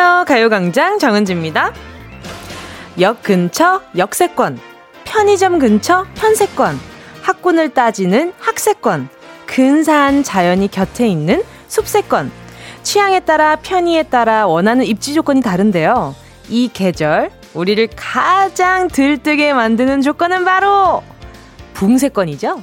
안녕하세요. 가요광장 정은지입니다. 역 근처 역세권, 편의점 근처 편세권, 학군을 따지는 학세권, 근사한 자연이 곁에 있는 숲세권, 취향에 따라 편의에 따라 원하는 입지 조건이 다른데요. 이 계절 우리를 가장 들뜨게 만드는 조건은 바로 붕세권이죠.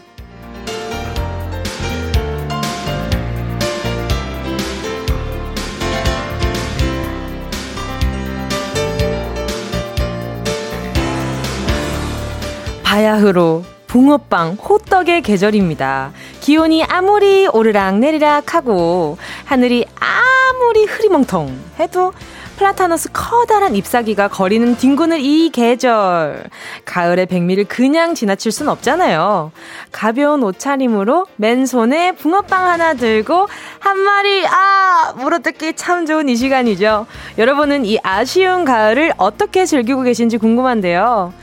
바야흐로 붕어빵, 호떡의 계절입니다. 기온이 아무리 오르락 내리락 하고 하늘이 아무리 흐리멍텅 해도 플라타너스 커다란 잎사귀가 거리는 뒹구는 이 계절. 가을의 백미를 그냥 지나칠 순 없잖아요. 가벼운 옷차림으로 맨손에 붕어빵 하나 들고 한 마리, 아! 물어뜯기 참 좋은 이 시간이죠. 여러분은 이 아쉬운 가을을 어떻게 즐기고 계신지 궁금한데요.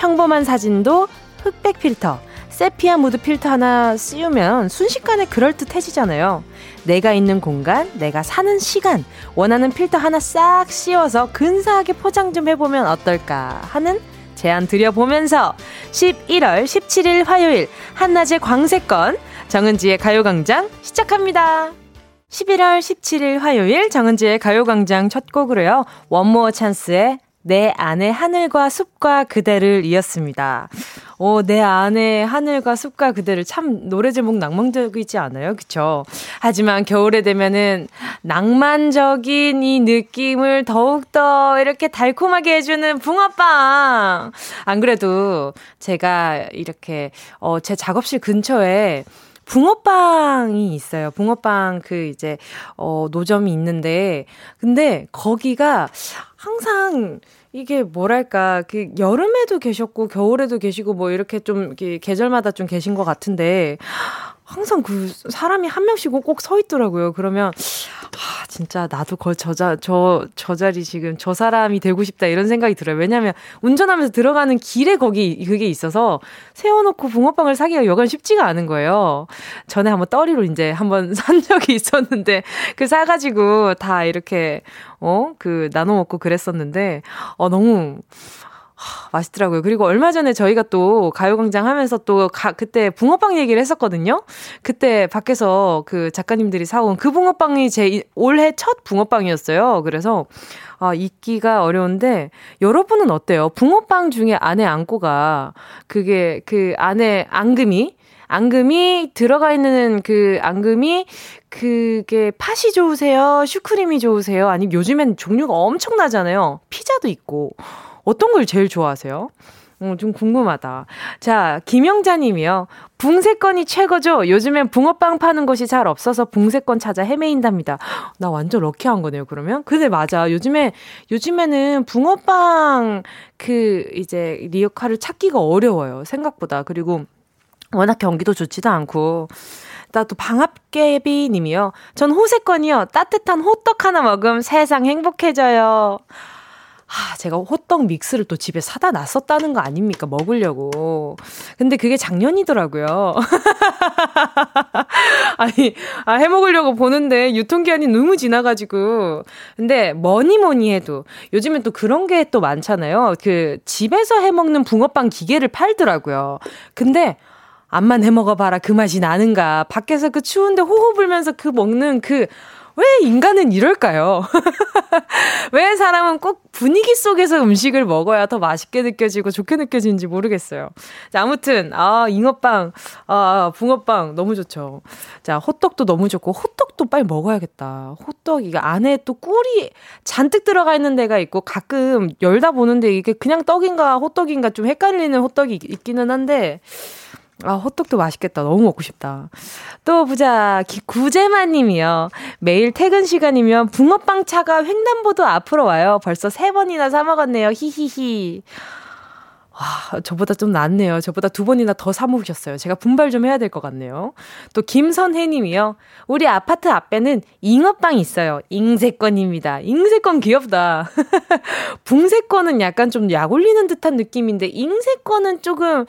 평범한 사진도 흑백 필터, 세피아 무드 필터 하나 씌우면 순식간에 그럴듯해지잖아요. 내가 있는 공간, 내가 사는 시간, 원하는 필터 하나 싹 씌워서 근사하게 포장 좀 해보면 어떨까 하는 제안 드려보면서 11월 17일 화요일 한낮의 광세권 정은지의 가요광장 시작합니다. 11월 17일 화요일 정은지의 가요광장 첫 곡으로요. 원모어 찬스의 내 안의 하늘과 숲과 그대를 이었습니다. 오, 내 안에 하늘과 숲과 그대를 참 노래 제목 낭만적이지 않아요? 그쵸? 하지만 겨울에 되면은 낭만적인 이 느낌을 더욱더 이렇게 달콤하게 해주는 붕어빵! 안 그래도 제가 이렇게, 어, 제 작업실 근처에 붕어빵이 있어요. 붕어빵 그 이제 어 노점이 있는데 근데 거기가 항상 이게 뭐랄까 그 여름에도 계셨고 겨울에도 계시고 뭐 이렇게 좀 이렇게 계절마다 좀 계신 것 같은데 항상 그 사람이 한 명씩 꼭 서 있더라고요. 그러면 아 진짜 나도 거 저자 저 저 자리 지금 저 사람이 되고 싶다 이런 생각이 들어요. 왜냐하면 운전하면서 들어가는 길에 거기 그게 있어서 세워놓고 붕어빵을 사기가 여간 쉽지가 않은 거예요. 전에 한번 떠리로 이제 한번 산 적이 있었는데 그 사가지고 다 이렇게 어 그 나눠 먹고 그랬었는데 어 너무 맛있더라고요. 그리고 얼마 전에 저희가 또 가요광장 하면서 또 가, 그때 붕어빵 얘기를 했었거든요. 그때 밖에서 그 작가님들이 사온 그 붕어빵이 제 올해 첫 붕어빵이었어요. 그래서 아, 잊기가 어려운데 여러분은 어때요? 붕어빵 중에 안에 앙꼬가 그게 그 안에 앙금이 앙금이 들어가 있는 그 앙금이 그게 팥이 좋으세요? 슈크림이 좋으세요? 아니면 요즘엔 종류가 엄청나잖아요. 피자도 있고. 어떤 걸 제일 좋아하세요? 어, 좀 궁금하다. 자, 김영자 님이요. 붕세권이 최고죠. 요즘엔 붕어빵 파는 곳이 잘 없어서 붕세권 찾아 헤매인답니다. 나 완전 럭키한 거네요, 그러면? 근데 맞아. 요즘에, 요즘에는 붕어빵 그 이제 리어카를 찾기가 어려워요. 생각보다. 그리고 워낙 경기도 좋지도 않고. 나또 방압개비 님이요. 전 호세권이요. 따뜻한 호떡 하나 먹음 세상 행복해져요. 아, 제가 호떡 믹스를 또 집에 사다 놨었다는 거 아닙니까? 먹으려고. 근데 그게 작년이더라고요. 아니, 아, 해 먹으려고 보는데 유통기한이 너무 지나가지고. 근데 뭐니 뭐니 해도 요즘엔 또 그런 게 또 많잖아요. 그 집에서 해 먹는 붕어빵 기계를 팔더라고요. 근데 암만 해 먹어봐라 그 맛이 나는가. 밖에서 그 추운데 호호 불면서 그 먹는 그 왜 인간은 이럴까요? 왜 사람은 꼭 분위기 속에서 음식을 먹어야 더 맛있게 느껴지고 좋게 느껴지는지 모르겠어요. 자, 아무튼, 아, 잉어빵, 아, 붕어빵 너무 좋죠. 자, 호떡도 너무 좋고, 호떡도 빨리 먹어야겠다. 호떡, 이게 안에 또 꿀이 잔뜩 들어가 있는 데가 있고, 가끔 열다 보는데 이게 그냥 떡인가 호떡인가 좀 헷갈리는 호떡이 있기는 한데, 아, 호떡도 맛있겠다. 너무 먹고 싶다. 또 보자. 구제만 님이요. 매일 퇴근 시간이면 붕어빵 차가 횡단보도 앞으로 와요. 벌써 세 번이나 사 먹었네요. 히히히. 와, 저보다 좀 낫네요. 저보다 두 번이나 더 사먹으셨어요. 제가 분발 좀 해야 될 것 같네요. 또 김선혜 님이요. 우리 아파트 앞에는 잉어빵 있어요. 잉세권입니다. 잉세권 귀엽다. 붕세권은 약간 좀 약 올리는 듯한 느낌인데 잉세권은 조금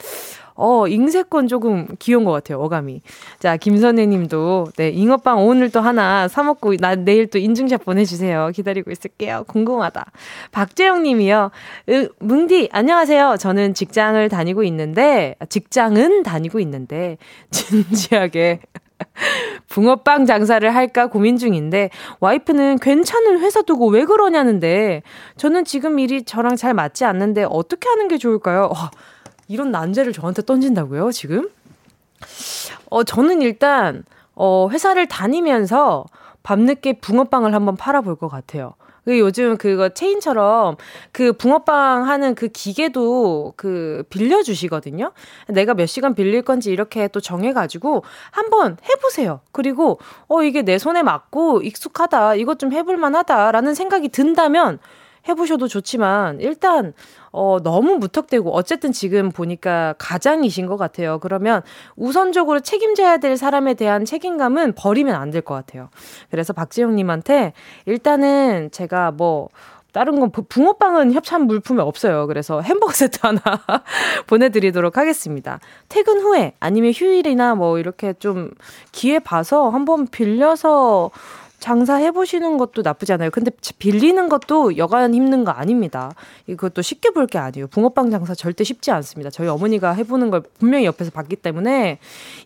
어, 잉세권 조금 귀여운 것 같아요, 어감이. 자, 김선혜 님도, 네, 잉어빵 오늘 또 하나 사먹고, 나 내일 또 인증샷 보내주세요. 기다리고 있을게요. 궁금하다. 박재영 님이요. 으, 뭉디, 안녕하세요. 저는 직장을 다니고 있는데, 아, 직장은 다니고 있는데, 진지하게. 붕어빵 장사를 할까 고민 중인데 와이프는 괜찮은 회사 두고 왜 그러냐는데 저는 지금 일이 저랑 잘 맞지 않는데 어떻게 하는 게 좋을까요? 와, 이런 난제를 저한테 던진다고요, 지금? 어, 저는 일단 어, 회사를 다니면서 밤늦게 붕어빵을 한번 팔아볼 것 같아요. 그 요즘 그거 체인처럼 그 붕어빵 하는 그 기계도 그 빌려주시거든요. 내가 몇 시간 빌릴 건지 이렇게 또 정해가지고 한번 해보세요. 그리고 어, 이게 내 손에 맞고 익숙하다. 이것 좀 해볼만 하다라는 생각이 든다면 해보셔도 좋지만 일단 어, 너무 무턱대고 어쨌든 지금 보니까 가장이신 것 같아요. 그러면 우선적으로 책임져야 될 사람에 대한 책임감은 버리면 안 될 것 같아요. 그래서 박지영님한테 일단은 제가 뭐 다른 건 붕어빵은 협찬 물품이 없어요. 그래서 햄버거 세트 하나 보내드리도록 하겠습니다. 퇴근 후에 아니면 휴일이나 뭐 이렇게 좀 기회 봐서 한번 빌려서 장사해 보시는 것도 나쁘지 않아요. 근데 빌리는 것도 여간 힘든 거 아닙니다. 이것도 쉽게 볼 게 아니에요. 붕어빵 장사 절대 쉽지 않습니다. 저희 어머니가 해보는 걸 분명히 옆에서 봤기 때문에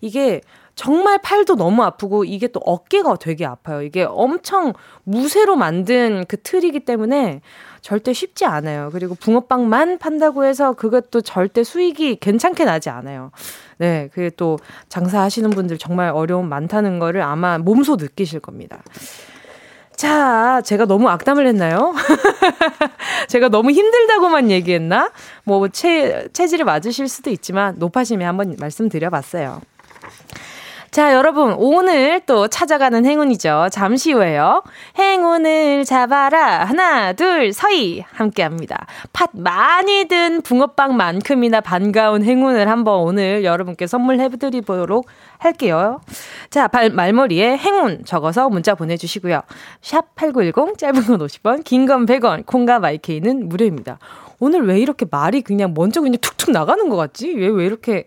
이게 정말 팔도 너무 아프고 이게 또 어깨가 되게 아파요. 이게 엄청 무쇠로 만든 그 틀이기 때문에 절대 쉽지 않아요. 그리고 붕어빵만 판다고 해서 그것도 절대 수익이 괜찮게 나지 않아요. 네, 그게 또 장사하시는 분들 정말 어려움 많다는 거를 아마 몸소 느끼실 겁니다. 자, 제가 너무 악담을 했나요? 제가 너무 힘들다고만 얘기했나? 뭐, 체, 체질이 맞으실 수도 있지만, 높아심에 한번 말씀드려봤어요. 자, 여러분, 오늘 또 찾아가는 행운이죠. 잠시 후에요. 행운을 잡아라. 하나, 둘, 서희. 함께 합니다. 팥 많이 든 붕어빵만큼이나 반가운 행운을 한번 오늘 여러분께 선물해드리도록 할게요. 자, 발, 말머리에 행운 적어서 문자 보내주시고요. 샵 8910, 짧은 건 50원, 긴 건 100원, 콩과 마이케이는 무료입니다. 오늘 왜 이렇게 말이 그냥 먼저 그냥 툭툭 나가는 것 같지? 왜, 왜 이렇게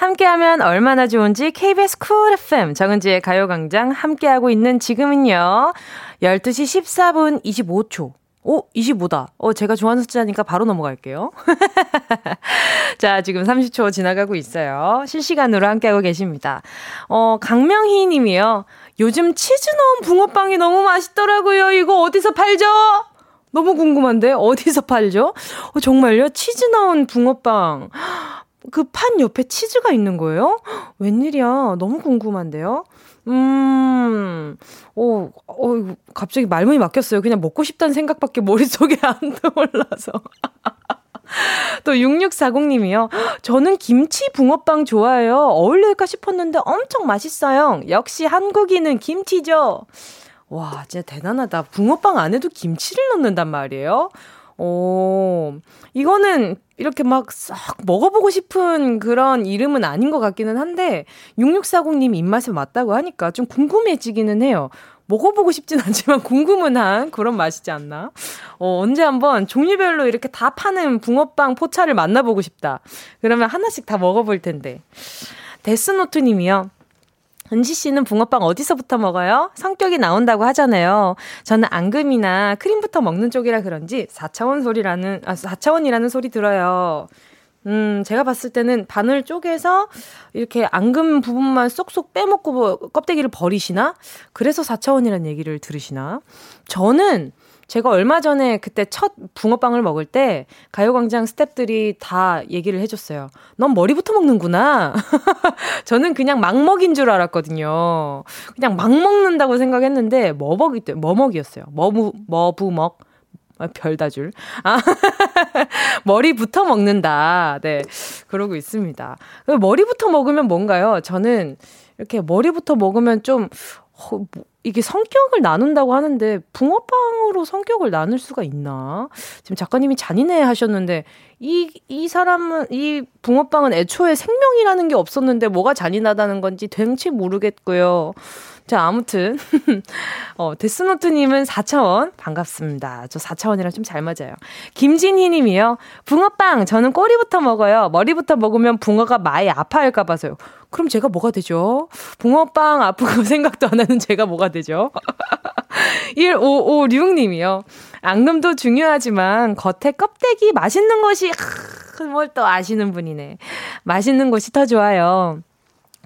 함께하면 얼마나 좋은지 KBS 쿨 FM 정은지의 가요광장 함께하고 있는 지금은요. 12시 14분 25초. 오, 25다. 어, 제가 좋아하는 숫자니까 바로 넘어갈게요. 자, 지금 30초 지나가고 있어요. 실시간으로 함께하고 계십니다. 어, 강명희 님이요. 요즘 치즈 넣은 붕어빵이 너무 맛있더라고요. 이거 어디서 팔죠? 너무 궁금한데? 어디서 팔죠? 어, 정말요? 치즈 넣은 붕어빵. 그 판 옆에 치즈가 있는 거예요? 웬일이야. 너무 궁금한데요? 음, 오, 어, 갑자기 말문이 막혔어요. 그냥 먹고 싶다는 생각밖에 머릿속에 안 떠올라서. 또 6640님이요. 저는 김치 붕어빵 좋아해요. 어울릴까 싶었는데 엄청 맛있어요. 역시 한국인은 김치죠. 와, 진짜 대단하다. 붕어빵 안에도 김치를 넣는단 말이에요. 오, 이거는 이렇게 막 싹 먹어보고 싶은 그런 이름은 아닌 것 같기는 한데, 6640님 입맛에 맞다고 하니까 좀 궁금해지기는 해요. 먹어보고 싶진 않지만 궁금은 한 그런 맛이지 않나? 어, 언제 한번 종류별로 이렇게 다 파는 붕어빵 포차를 만나보고 싶다. 그러면 하나씩 다 먹어볼 텐데. 데스노트 님이요. 은지 씨는 붕어빵 어디서부터 먹어요? 성격이 나온다고 하잖아요. 저는 앙금이나 크림부터 먹는 쪽이라 그런지 4차원 소리라는, 아, 4차원이라는 소리 들어요. 음, 제가 봤을 때는 바늘 쪼개서 이렇게 앙금 부분만 쏙쏙 빼먹고 뭐 껍데기를 버리시나? 그래서 4차원이라는 얘기를 들으시나? 저는 제가 얼마 전에 그때 첫 붕어빵을 먹을 때 가요광장 스탭들이 다 얘기를 해줬어요. 넌 머리부터 먹는구나. 저는 그냥 막 먹인 줄 알았거든요. 그냥 막 먹는다고 생각했는데 머먹이 때 머먹이었어요. 머부 머부먹 아, 별다줄. 아, 머리부터 먹는다. 네. 그러고 있습니다. 그 머리부터 먹으면 뭔가요? 저는 이렇게 머리부터 먹으면 좀, 어, 뭐, 이게 성격을 나눈다고 하는데 붕어빵으로 성격을 나눌 수가 있나? 지금 작가님이 잔인해 하셨는데 이, 이 사람은, 이 붕어빵은 애초에 생명이라는 게 없었는데 뭐가 잔인하다는 건지 된치 모르겠고요. 자, 아무튼. 어, 데스노트님은 4차원. 반갑습니다. 저 4차원이랑 좀 잘 맞아요. 김진희 님이요. 붕어빵, 저는 꼬리부터 먹어요. 머리부터 먹으면 붕어가 많이 아파할까 봐서요. 그럼 제가 뭐가 되죠? 붕어빵 아프고 생각도 안 하는 제가 뭐가 되죠? 1556님이요. 앙금도 중요하지만 겉에 껍데기 맛있는 것이, 뭘 또 아시는 분이네. 맛있는 것이 더 좋아요.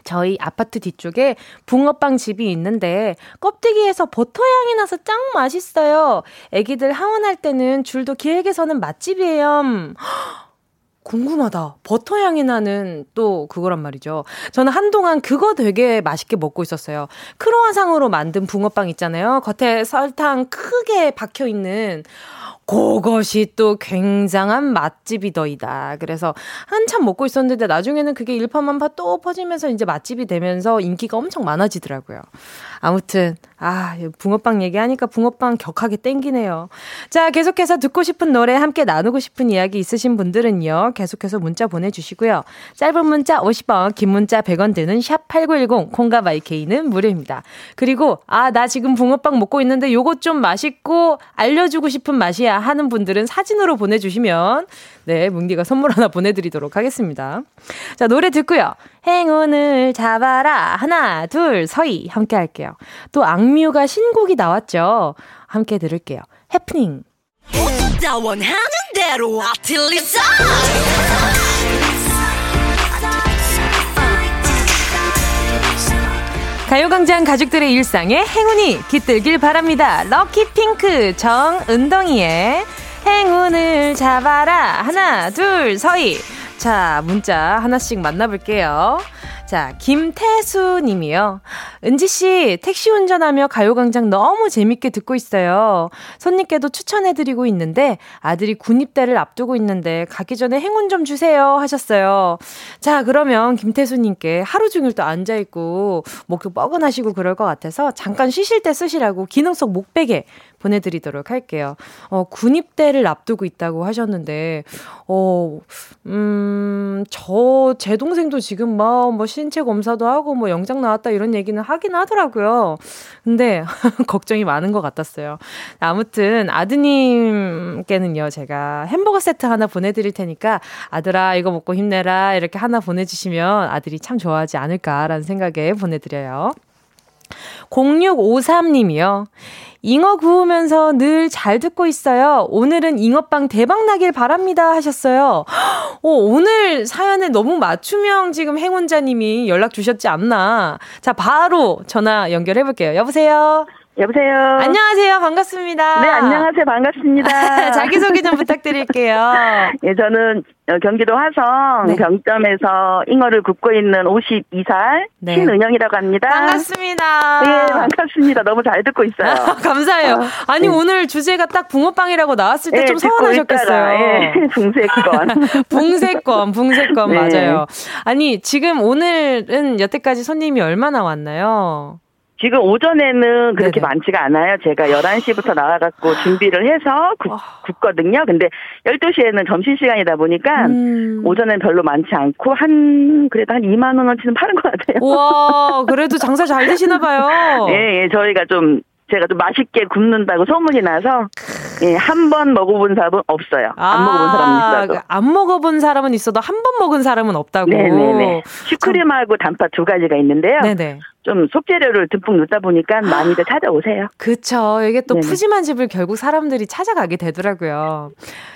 저희 아파트 뒤쪽에 붕어빵 집이 있는데 껍데기에서 버터 향이 나서 짱 맛있어요. 애기들 하원할 때는 줄도 길게 서는 맛집이에요. 궁금하다. 버터 향이 나는 또 그거란 말이죠. 저는 한동안 그거 되게 맛있게 먹고 있었어요. 크로아상으로 만든 붕어빵 있잖아요. 겉에 설탕 크게 박혀 있는 그것이 또 굉장한 맛집이더이다. 그래서 한참 먹고 있었는데 나중에는 그게 일파만파 또 퍼지면서 이제 맛집이 되면서 인기가 엄청 많아지더라고요. 아무튼 아, 붕어빵 얘기하니까 붕어빵 격하게 땡기네요. 자, 계속해서 듣고 싶은 노래 함께 나누고 싶은 이야기 있으신 분들은요. 계속해서 문자 보내주시고요. 짧은 문자 50원, 긴 문자 100원 드는 샵 8910, 콩과 마이케이는 무료입니다. 그리고, 아, 나 지금 붕어빵 먹고 있는데 요것 좀 맛있고 알려주고 싶은 맛이야 하는 분들은 사진으로 보내주시면, 네, 뭉디가 선물 하나 보내드리도록 하겠습니다. 자, 노래 듣고요. 행운을 잡아라. 하나, 둘, 서희. 함께 할게요. 또 악뮤가 신곡이 나왔죠. 함께 들을게요. 해프닝. 가요광장 가족들의 일상에 행운이 깃들길 바랍니다. 럭키핑크 정은동이의 행운을 잡아라. 하나, 둘, 서희. 자, 문자 하나씩 만나볼게요. 자, 김태수 님이요. 은지 씨, 택시 운전하며 가요광장 너무 재밌게 듣고 있어요. 손님께도 추천해드리고 있는데, 아들이 군입대를 앞두고 있는데, 가기 전에 행운 좀 주세요. 하셨어요. 자, 그러면 김태수 님께 하루 종일 또 앉아있고, 목도 뻐근하시고 그럴 것 같아서, 잠깐 쉬실 때 쓰시라고 기능 속 목베개 보내드리도록 할게요. 어, 군입대를 앞두고 있다고 하셨는데, 어, 음, 저, 제 동생도 지금 막, 뭐, 신체 검사도 하고, 뭐, 영장 나왔다 이런 얘기는 하긴 하더라고요. 근데, 걱정이 많은 것 같았어요. 아무튼, 아드님께는요, 제가 햄버거 세트 하나 보내드릴 테니까, 아들아, 이거 먹고 힘내라, 이렇게 하나 보내주시면 아들이 참 좋아하지 않을까라는 생각에 보내드려요. 0653님이요. 잉어 구우면서 늘 잘 듣고 있어요. 오늘은 잉어빵 대박 나길 바랍니다 하셨어요. 오, 오늘 사연에 너무 맞춤형 지금 행운자님이 연락 주셨지 않나. 자, 바로 전화 연결해 볼게요. 여보세요? 여보세요. 안녕하세요. 반갑습니다. 네, 안녕하세요. 반갑습니다. 자기소개 좀 부탁드릴게요. 예, 저는 어, 경기도 화성 네. 병점에서 잉어를 굽고 있는 52살 네. 신은영이라고 합니다. 반갑습니다. 예, 반갑습니다. 너무 잘 듣고 있어요. 아, 감사해요. 어, 아니, 네. 오늘 주제가 딱 붕어빵이라고 나왔을 때좀 예, 서운하셨겠어요. 예, 붕세권. 붕세권, 붕세권, 네. 맞아요. 아니, 지금 오늘은 여태까지 손님이 얼마나 왔나요? 지금 오전에는 그렇게 네네. 많지가 않아요. 제가 11시부터 나와갖고 준비를 해서 굽, 굽거든요. 근데 12시에는 점심시간이다 보니까 음. 오전엔 별로 많지 않고 한, 그래도 한 2만원어치는 파는 것 같아요. 와, 그래도 장사 잘 되시나 봐요. 예, 예, 저희가 좀 제가 좀 맛있게 굽는다고 소문이 나서 예, 한 번 먹어본 사람은 없어요. 안 아, 먹어본 사람은 있어도. 안 먹어본 사람은 있어도 한 번 먹은 사람은 없다고. 네네네. 슈크림하고 단팥 두 가지가 있는데요. 네네. 좀 속재료를 듬뿍 넣다 보니까 많이들 찾아오세요. 그쵸. 이게 또 네네. 푸짐한 집을 결국 사람들이 찾아가게 되더라고요.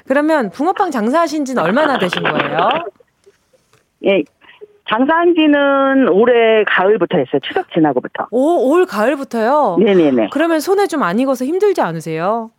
그러면 붕어빵 장사하신 지는 얼마나 되신 거예요? 예, 장사한 지는 올해 가을부터 했어요. 추석 지나고부터. 오, 올 가을부터요? 네네네. 그러면 손에 좀 안 익어서 힘들지 않으세요?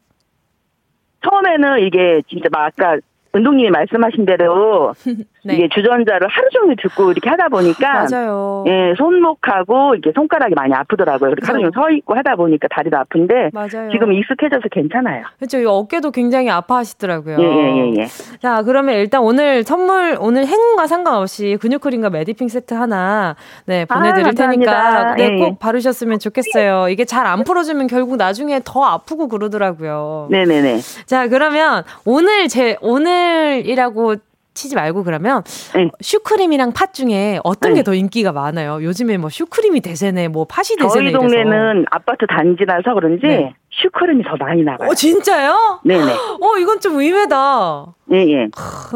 처음에는 이게 진짜 막 아까 은동님이 말씀하신 대로 네. 이게 주전자를 하루 종일 듣고 이렇게 하다 보니까 맞아요. 예, 손목하고 이게 손가락이 많이 아프더라고요. 그렇게 하루 종일 서 있고 하다 보니까 다리도 아픈데 맞아요. 지금 익숙해져서 괜찮아요. 그렇죠. 이 어깨도 굉장히 아파하시더라고요. 예, 예, 예, 예. 자, 그러면 일단 오늘 선물 오늘 행운과 상관없이 근육 크림과 메디핑 세트 하나 네, 보내 드릴 아, 테니까 네, 예, 꼭 예. 바르셨으면 좋겠어요. 이게 잘 안 풀어주면 결국 나중에 더 아프고 그러더라고요. 네, 네, 네. 자, 그러면 오늘 제 오늘이라고 치지 말고 그러면 네. 슈크림이랑 팥 중에 어떤 네. 게더 인기가 많아요? 요즘에 뭐 슈크림이 대세네, 뭐 팥이 대세네. 저희 동네는 이래서. 아파트 단지라서 그런지 네. 슈크림이 더 많이 나가요. 어, 진짜요? 네네. 어, 이건 좀 의외다. 예, 예.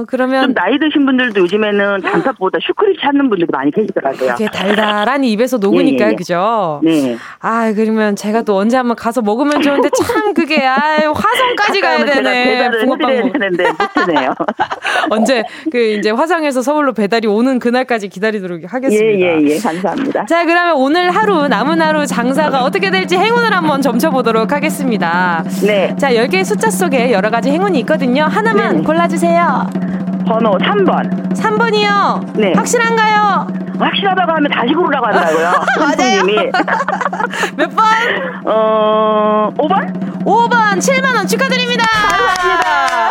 그러면. 좀 나이 드신 분들도 요즘에는 단팥보다 슈크림 찾는 분들이 많이 계시더라고요. 이게 달달한 입에서 녹으니까, 예, 예, 예. 그죠? 네. 아, 그러면 제가 또 언제 한번 가서 먹으면 좋은데 참 그게, 아 화성까지 가야 되네. 붕어빵 되는데 못하네요. 언제 그 이제 화성에서 서울로 배달이 오는 그날까지 기다리도록 하겠습니다. 예, 예, 예. 감사합니다. 자, 그러면 오늘 하루, 남은 하루 장사가 어떻게 될지 행운을 한번 점쳐보도록 하겠습니다. 하겠습니다. 네. 자, 10개의 숫자 속에 여러 가지 행운이 있거든요. 하나만 네. 골라주세요. 번호 3번. 3번이요? 네. 확실한가요? 확실하다고 하면 다시 고르라고 하더라고요. 맞아요. 몇 번? 어, 5번? 5번 7만원 축하드립니다. 감사합니다.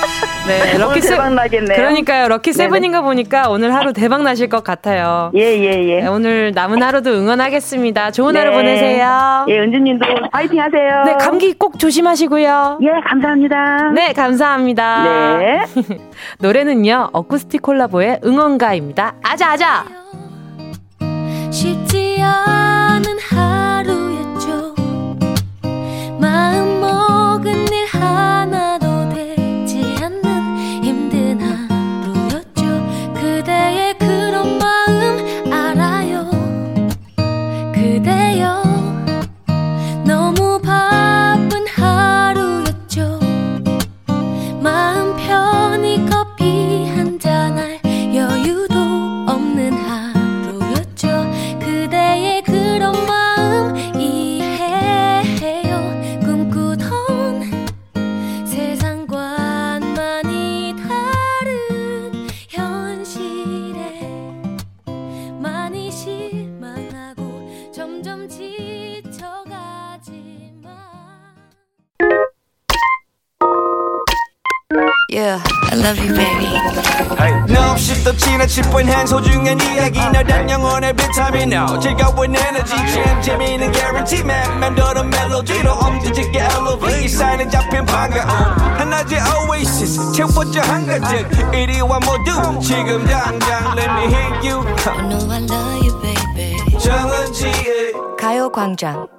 네, 럭키 세 대박 나겠네요. 그러니까요. 럭키 세븐인가 보니까 오늘 하루 대박 나실 것 같아요. 예, 예, 예. 네, 오늘 남은 하루도 응원하겠습니다. 좋은 네. 하루 보내세요. 예, 은주님도 파이팅 하세요. 네, 감기 꼭 조심하시고요. 예, 감사합니다. 네, 감사합니다. 네. 노래는요, 어쿠스틱 콜라보의 응원가입니다. 아자, 아자! 쉽지 않 10 point hands hold you and the aggie. No damn young on every time you know. Check out with energy, champ, Jimmy, and guarantee, man. Man, do the melody, no, um, did you get a little bit? Sign and jump in, panga, um. And I did oasis, check what your hunger did. 81 more do, check them down, let me hit you. I know I love you, baby. 정은지의 가요광장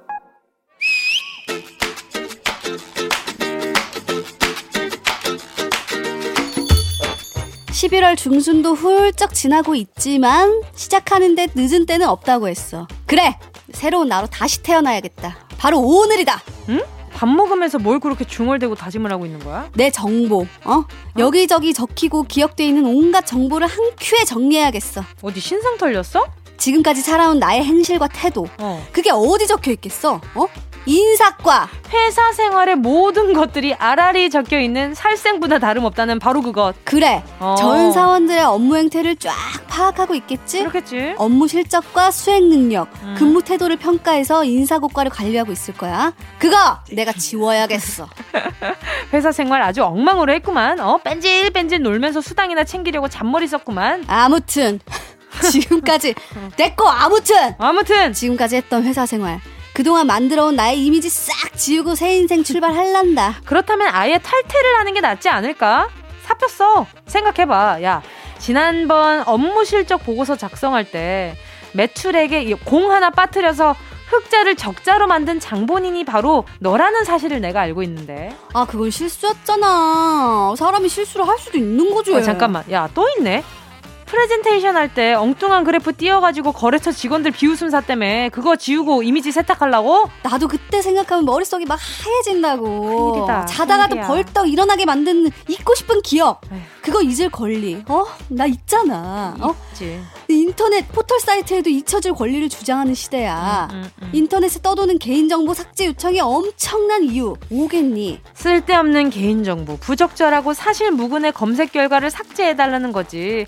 11월 중순도 훌쩍 지나고 있지만 시작하는데 늦은 때는 없다고 했어. 그래! 새로운 나로 다시 태어나야겠다. 바로 오늘이다! 응? 밥 먹으면서 뭘 그렇게 중얼대고 다짐을 하고 있는 거야? 내 정보, 어? 어? 여기저기 적히고 기억돼 있는 온갖 정보를 한 큐에 정리해야겠어. 어디 신상 털렸어? 지금까지 살아온 나의 행실과 태도. 어. 그게 어디 적혀 있겠어? 어? 인사과 회사 생활의 모든 것들이 알알이 적혀 있는 살생보다 다름없다는 바로 그것. 그래. 어. 전 사원들의 업무 행태를 쫙 파악하고 있겠지? 그렇겠지. 업무 실적과 수행 능력, 음. 근무 태도를 평가해서 인사고과를 관리하고 있을 거야. 그거 내가 지워야겠어. 회사 생활 아주 엉망으로 했구만. 어, 뺀질뺀질 놀면서 수당이나 챙기려고 잔머리 썼구만. 아무튼 지금까지 됐고 아무튼 아무튼 지금까지 했던 회사 생활 그동안 만들어온 나의 이미지 싹 지우고 새 인생 출발할란다. 그렇다면 아예 탈퇴를 하는 게 낫지 않을까? 사표 써. 생각해봐. 야, 지난번 업무 실적 보고서 작성할 때 매출액에 공 하나 빠뜨려서 흑자를 적자로 만든 장본인이 바로 너라는 사실을 내가 알고 있는데. 아, 그건 실수였잖아. 사람이 실수를 할 수도 있는 거죠. 어, 잠깐만. 야, 또 있네. 프레젠테이션 할 때 엉뚱한 그래프 띄워가지고 거래처 직원들 비웃음 사 때문에 그거 지우고 이미지 세탁하려고? 나도 그때 생각하면 머릿속이 막 하얘진다고. 큰일이다. 자다가도 큰일이야. 벌떡 일어나게 만드는 잊고 싶은 기억. 에휴. 그거 잊을 권리. 어? 나 있잖아. 어? 있지. 인터넷 포털 사이트에도 잊혀질 권리를 주장하는 시대야. 음, 음, 음. 인터넷에 떠도는 개인정보 삭제 요청이 엄청난 이유 오겠니? 쓸데없는 개인정보, 부적절하고 사실 무근의 검색 결과를 삭제해달라는 거지.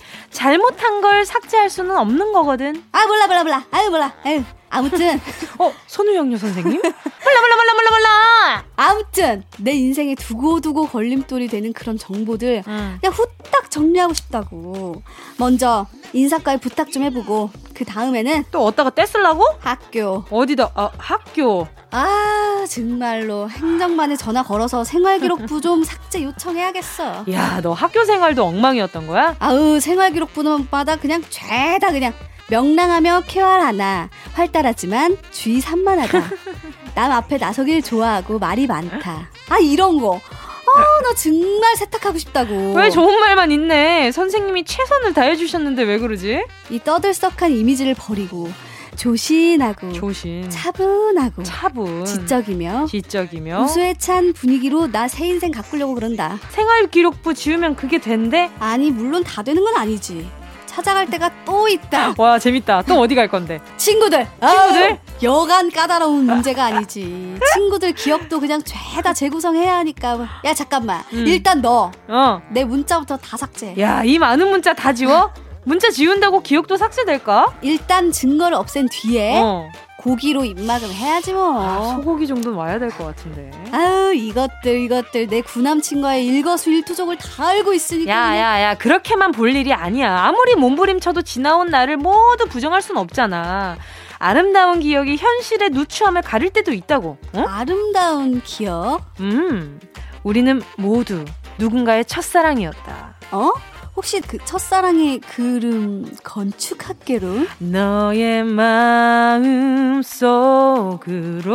잘못한 걸 삭제할 수는 없는 거거든. 아 몰라 몰라 몰라. 아유 몰라. 아유 아무튼 어 손우영녀 선생님? 몰라 몰라 몰라 몰라 몰라. 아무튼 내 인생에 두고두고 걸림돌이 되는 그런 정보들 음. 그냥 후딱 정리하고 싶다고. 먼저 인사과에 부탁 좀 해보고 그 다음에는 또 어디다가 떼쓸라고? 학교. 어디다 아 학교. 아 정말로 행정반에 전화 걸어서 생활기록부 좀 삭제 요청해야겠어. 야 너 학교 생활도 엉망이었던 거야? 아우 생활기록부마다 그냥 죄다 그냥 명랑하며 쾌활하나 활달하지만 주의 산만하다. 남 앞에 나서길 좋아하고 말이 많다. 아 이런 거. 아, 나 정말 세탁하고 싶다고. 왜 좋은 말만 있네. 선생님이 최선을 다해주셨는데 왜 그러지? 이 떠들썩한 이미지를 버리고 조신하고 조신 차분하고 차분 지적이며 지적이며 우수에 찬 분위기로 나 새 인생 가꾸려고 그런다. 생활 기록부 지우면 그게 된대? 아니 물론 다 되는 건 아니지. 찾아갈 때가 또 있다. 와 재밌다. 또 어디 갈 건데? 친구들. 친구들? 아유, 여간 까다로운 문제가 아니지. 친구들 기억도 그냥 죄다 재구성해야 하니까. 야 잠깐만. 음. 일단 너. 어. 내 문자부터 다 삭제. 야이 많은 문자 다 지워? 문자 지운다고 기억도 삭제될까? 일단 증거를 없앤 뒤에 어. 고기로 입막음 해야지 뭐. 아, 소고기 정도는 와야 될 것 같은데. 아유 이것들 이것들 내 구남친과의 일거수일투족을 다 알고 있으니까. 야야야 그렇게만 볼 일이 아니야. 아무리 몸부림쳐도 지나온 나를 모두 부정할 순 없잖아. 아름다운 기억이 현실의 누추함을 가릴 때도 있다고. 어? 아름다운 기억? 음, 우리는 모두 누군가의 첫사랑이었다. 어? 혹시 그 첫사랑의 그름 건축학개로? 너의 마음 속으로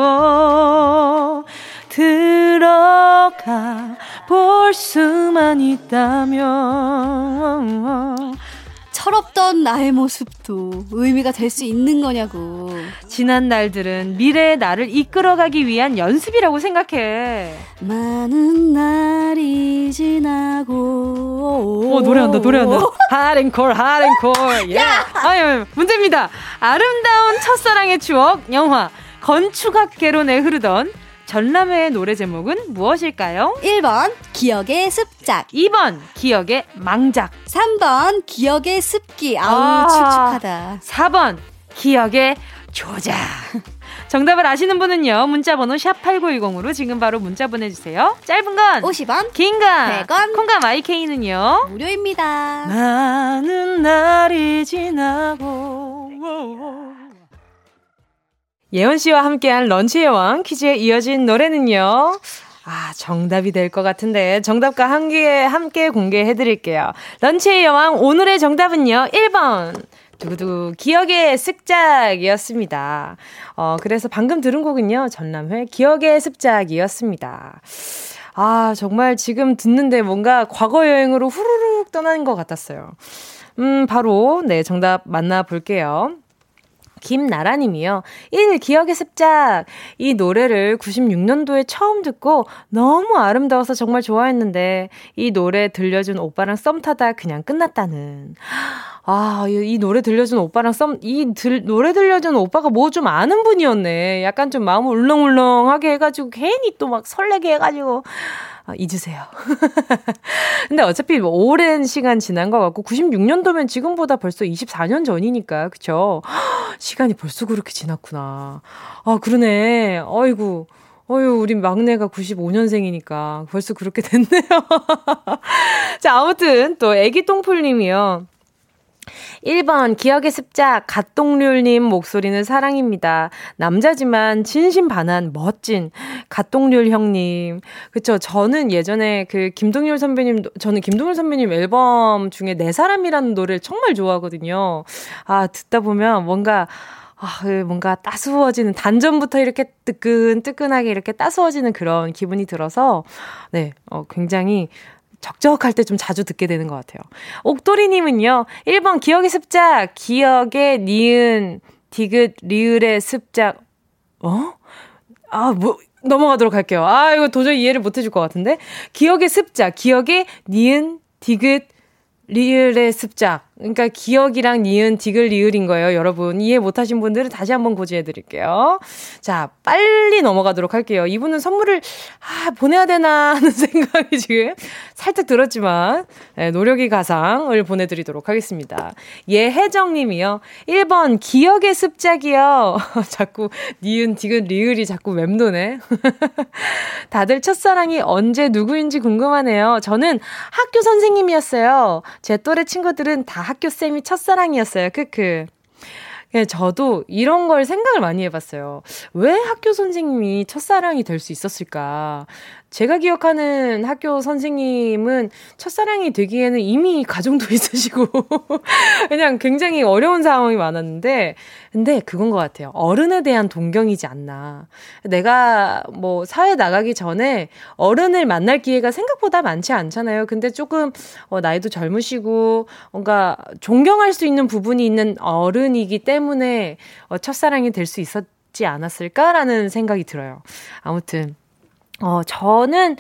들어가 볼 수만 있다면 철없던 나의 모습도 의미가 될 수 있는 거냐고. 지난 날들은 미래의 나를 이끌어가기 위한 연습이라고 생각해. 많은 날이 지나고. 어, 노래한다, 노래한다. 하랭콜, 하랭콜. 예. 아유, 문제입니다. 아름다운 첫사랑의 추억, 영화. 건축학개로 내 흐르던 전람회의 노래 제목은 무엇일까요? 1번 기억의 습작. 2번 기억의 망작. 3번 기억의 습기. 아우 아, 축축하다. 4번 기억의 조작. 정답을 아시는 분은요 문자번호 샵 8910으로 지금 바로 문자 보내주세요. 짧은 건 50원 긴건 100원. 콩감 IK는요. 무료입니다. 많은 날이 지나고 예원 씨와 함께한 런치의 왕 퀴즈에 이어진 노래는요. 아, 정답이 될 것 같은데 정답과 함께 함께 공개해 드릴게요. 런치의 여왕 오늘의 정답은요. 1번. 두구두 기억의 습작이었습니다. 어, 그래서 방금 들은 곡은요. 전남회 기억의 습작이었습니다. 아, 정말 지금 듣는데 뭔가 과거 여행으로 후루룩 떠나는 것 같았어요. 음, 바로 네, 정답 만나 볼게요. 김나라님이요. 1. 기억의 습작. 이 노래를 96년도에 처음 듣고 너무 아름다워서 정말 좋아했는데 이 노래 들려준 오빠랑 썸 타다 그냥 끝났다는. 아, 이, 노래 들려준 오빠랑 썸, 이 들, 노래 들려준 오빠가 뭐 좀 아는 분이었네. 약간 좀 마음을 울렁울렁하게 해가지고 괜히 또 막 설레게 해가지고. 아, 잊으세요. 근데 어차피 뭐 오랜 시간 지난 것 같고 96년도면 지금보다 벌써 24년 전이니까 그쵸? 시간이 벌써 그렇게 지났구나. 아 그러네. 어이구. 어유 우리 막내가 95년생이니까 벌써 그렇게 됐네요. 자, 아무튼 또 애기 똥풀님이요. 1번 기억의 습작 갓동률님 목소리는 사랑입니다. 남자지만 진심 반한 멋진 갓동률 형님. 그쵸 저는 예전에 그 김동률 선배님 저는 김동률 선배님 앨범 중에 내 사람이라는 노래를 정말 좋아하거든요. 아 듣다 보면 뭔가 아, 그 뭔가 따스워지는, 단전부터 이렇게 뜨끈 뜨끈하게 이렇게 따스워지는 그런 기분이 들어서, 네, 어, 굉장히 적적할 때 좀 자주 듣게 되는 것 같아요. 옥도리님은요, 1번 기억의 습작, 기억의 니은, 디귿, 리을의 습작, 어? 아, 뭐, 넘어가도록 할게요. 아, 이거 도저히 이해를 못 해줄 것 같은데. 기억의 습작, 기억의 니은, 디귿, 리을의 습작. 그러니까 기역이랑 니은, 디귿, 리을인 거예요, 여러분. 이해 못하신 분들은 다시 한번 고지해 드릴게요. 자, 빨리 넘어가도록 할게요. 이분은 선물을, 아, 보내야 되나 하는 생각이 지금 살짝 들었지만, 네, 노력이 가상을 보내드리도록 하겠습니다. 예혜정 님이요. 1번, 기억의 습작이요. 자꾸 니은, 디글, 리을이 자꾸 맴도네. 다들 첫사랑이 언제 누구인지 궁금하네요. 저는 학교 선생님이었어요. 제 또래 친구들은 다 학교 쌤이 첫사랑이었어요. 크크. 예, 저도 이런 걸 생각을 많이 해봤어요. 왜 학교 선생님이 첫사랑이 될 수 있었을까? 제가 기억하는 학교 선생님은 첫사랑이 되기에는 이미 가정도 있으시고, 그냥 굉장히 어려운 상황이 많았는데, 근데 그건 것 같아요. 어른에 대한 동경이지 않나. 내가 뭐 사회 나가기 전에 어른을 만날 기회가 생각보다 많지 않잖아요. 근데 조금 어, 나이도 젊으시고, 뭔가 존경할 수 있는 부분이 있는 어른이기 때문에 어, 첫사랑이 될 수 있었지 않았을까라는 생각이 들어요. 아무튼. 어, 저는,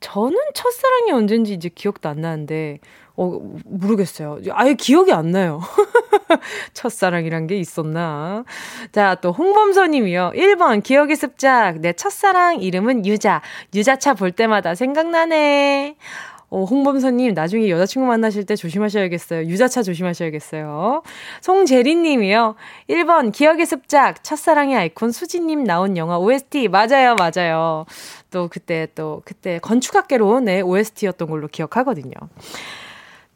저는 첫사랑이 언젠지 이제 기억도 안 나는데, 어, 모르겠어요. 아예 기억이 안 나요. 첫사랑이란 게 있었나. 자, 또 홍범서님이요. 1번, 기억의 습작. 내 첫사랑 이름은 유자. 유자차 볼 때마다 생각나네. 어, 홍범선님, 나중에 여자친구 만나실 때 조심하셔야겠어요. 유자차 조심하셔야겠어요. 송재린님이요. 1번, 기억의 습작, 첫사랑의 아이콘 수지님 나온 영화 OST. 맞아요, 맞아요. 또 그때 또, 그때 건축학개로 네, OST였던 걸로 기억하거든요.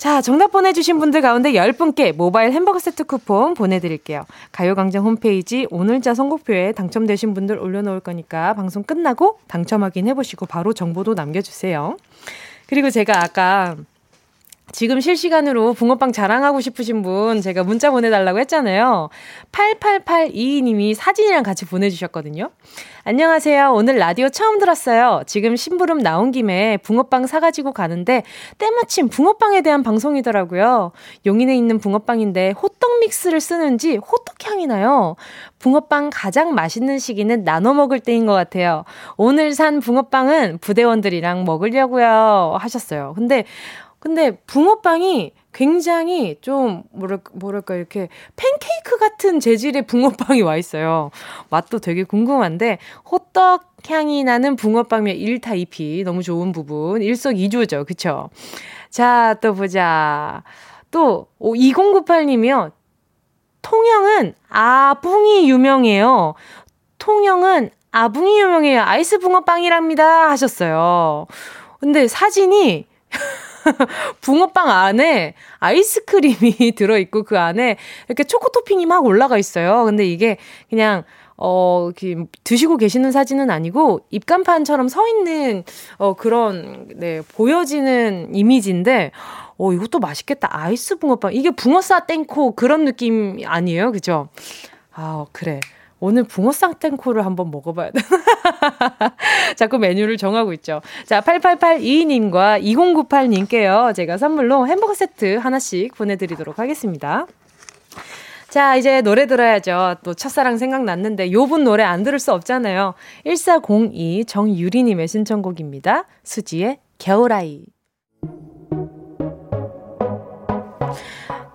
자, 정답 보내주신 분들 가운데 10분께 모바일 햄버거 세트 쿠폰 보내드릴게요. 가요광장 홈페이지 오늘자 선곡표에 당첨되신 분들 올려놓을 거니까 방송 끝나고 당첨 확인해보시고 바로 정보도 남겨주세요. 그리고 제가 아까 지금 실시간으로 붕어빵 자랑하고 싶으신 분 제가 문자 보내달라고 했잖아요. 8882님이 사진이랑 같이 보내주셨거든요. 안녕하세요. 오늘 라디오 처음 들었어요. 지금 심부름 나온 김에 붕어빵 사가지고 가는데 때마침 붕어빵에 대한 방송이더라고요. 용인에 있는 붕어빵인데 호떡 믹스를 쓰는지 호떡 향이 나요. 붕어빵 가장 맛있는 시기는 나눠 먹을 때인 것 같아요. 오늘 산 붕어빵은 부대원들이랑 먹으려고요. 하셨어요. 근데 근데 붕어빵이 굉장히 좀 뭐랄까, 뭐랄까 이렇게 팬케이크 같은 재질의 붕어빵이 와 있어요. 맛도 되게 궁금한데 호떡 향이 나는 붕어빵의 1타 2피 너무 좋은 부분 일석이조죠. 그쵸? 자, 또 보자. 또 2098님이요. 통영은 아붕이 유명해요. 통영은 아붕이 유명해요. 아이스 붕어빵이랍니다. 하셨어요. 근데 사진이 붕어빵 안에 아이스크림이 들어있고 그 안에 이렇게 초코 토핑이 막 올라가 있어요. 근데 이게 그냥 어, 드시고 계시는 사진은 아니고 입간판처럼 서 있는 어 그런 네, 보여지는 이미지인데 어, 이것도 맛있겠다. 아이스 붕어빵. 이게 붕어싸 땡코 그런 느낌 아니에요? 그죠? 아, 그래. 오늘 붕어 쌍 땡코를 한번 먹어봐야 돼. 자꾸 메뉴를 정하고 있죠. 자, 8882님과 2098님께요. 제가 선물로 햄버거 세트 하나씩 보내드리도록 하겠습니다. 자, 이제 노래 들어야죠. 또 첫사랑 생각났는데 요분 노래 안 들을 수 없잖아요. 1402 정유리님의 신청곡입니다. 수지의 겨울아이.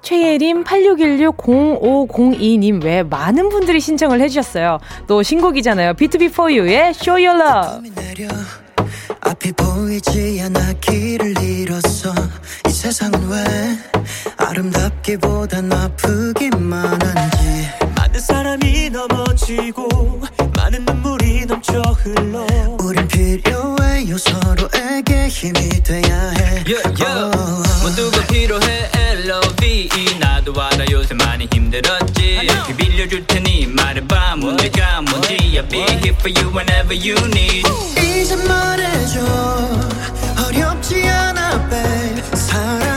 최예림 86160502님 외 많은 분들이 신청을 해주셨어요. 또 신곡이잖아요. B2B4U의 Show Your Love. 앞이 보이지 않아 길을 잃었어 이 세상은 왜 아름답기보단 아프기만 한지 많은 사람이 넘어지고 많은 눈물이 넘쳐 흘러. 우린 필요해요. 서로에게 힘이 돼야 해. Yeah, yeah. Oh. 모두가 필요해. L-O-V-E 나도 알아. 요새 많이 힘들었지. 빌려줄 테니 말해봐. 문제가 뭔지. I'll be here for you whenever you need. 이제 말해줘. 어렵지 않아 babe. 사랑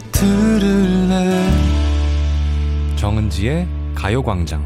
들을래 정은지의 가요광장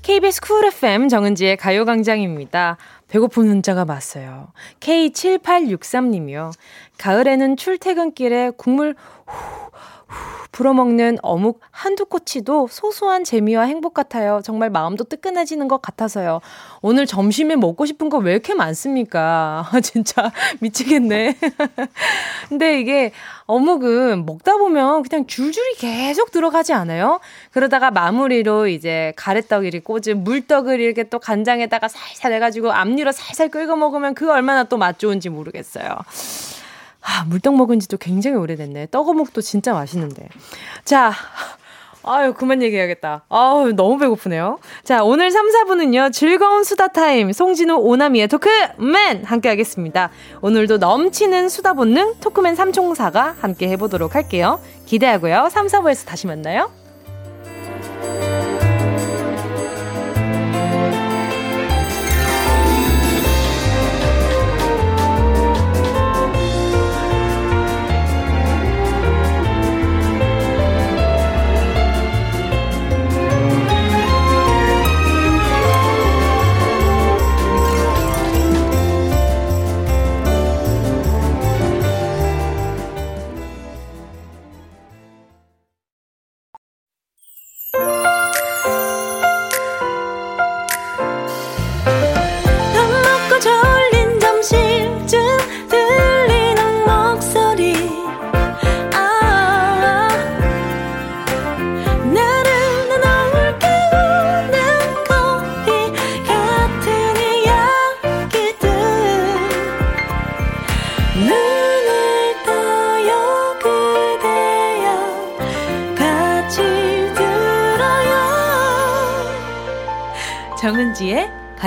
KBS 쿨 FM 정은지의 가요광장입니다. 배고픈 문자가 왔어요. K7863님이요. 가을에는 출퇴근길에 국물 후, 후 불어먹는 어묵 한두 꼬치도 소소한 재미와 행복 같아요. 정말 마음도 뜨끈해지는 것 같아서요. 오늘 점심에 먹고 싶은 거 왜 이렇게 많습니까? 진짜 미치겠네. 근데 이게 어묵은 먹다 보면 그냥 줄줄이 계속 들어가지 않아요? 그러다가 마무리로 이제 가래떡이 꽂은 물떡을 이렇게 또 간장에다가 살살 해가지고 앞니로 살살 끓여 먹으면 그 얼마나 또 맛 좋은지 모르겠어요. 아, 물떡 먹은 지도 굉장히 오래됐네. 떡어묵도 진짜 맛있는데. 자, 아유, 그만 얘기해야겠다. 아우, 너무 배고프네요. 자, 오늘 3, 4분은요, 즐거운 수다 타임, 송진우 오나미의 토크맨! 함께 하겠습니다. 오늘도 넘치는 수다 본능 토크맨 삼총사가 함께 해보도록 할게요. 기대하고요. 3, 4부에서 다시 만나요.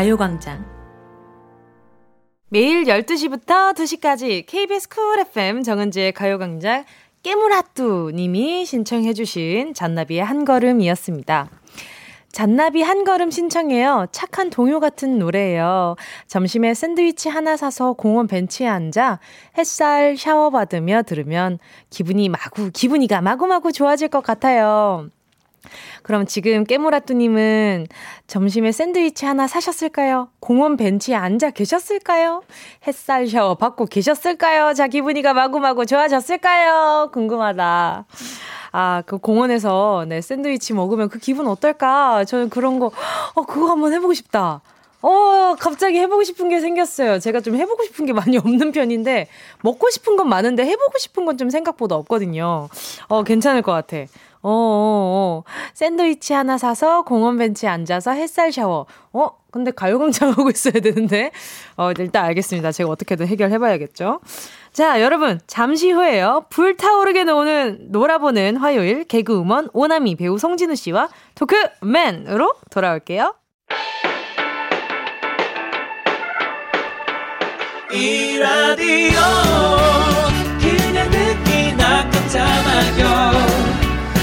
가요광장. 매일 12시부터 2시까지 KBS 쿨 FM 정은지의 가요광장 깨물핫뚜 님이 신청해 주신 잔나비의 한 걸음이었습니다. 잔나비 한 걸음 신청해요. 착한 동요 같은 노래예요. 점심에 샌드위치 하나 사서 공원 벤치에 앉아 햇살 샤워 받으며 들으면 기분이 마구, 기분이가 마구마구 좋아질 것 같아요. 그럼 지금 깨무라뚜님은 점심에 샌드위치 하나 사셨을까요? 공원 벤치에 앉아 계셨을까요? 햇살 샤워 받고 계셨을까요? 자, 기분이가 마구마구 좋아졌을까요? 궁금하다. 아, 그 공원에서 네, 샌드위치 먹으면 그 기분 어떨까? 저는 그런 거, 어, 그거 한번 해보고 싶다. 어, 갑자기 해보고 싶은 게 생겼어요. 제가 좀 해보고 싶은 게 많이 없는 편인데, 먹고 싶은 건 많은데 해보고 싶은 건 좀 생각보다 없거든요. 어, 괜찮을 것 같아. 어, 어, 어. 샌드위치 하나 사서 공원 벤치에 앉아서 햇살 샤워. 어? 근데 가요광장 하고 있어야 되는데. 어, 일단 알겠습니다. 제가 어떻게든 해결해봐야겠죠. 자, 여러분, 잠시 후에요. 불타오르게 나오는 놀아보는 화요일 개그우먼 오나미 배우 송진우 씨와 토크맨으로 돌아올게요. 이 라디오 그냥 듣기나 깜짝마요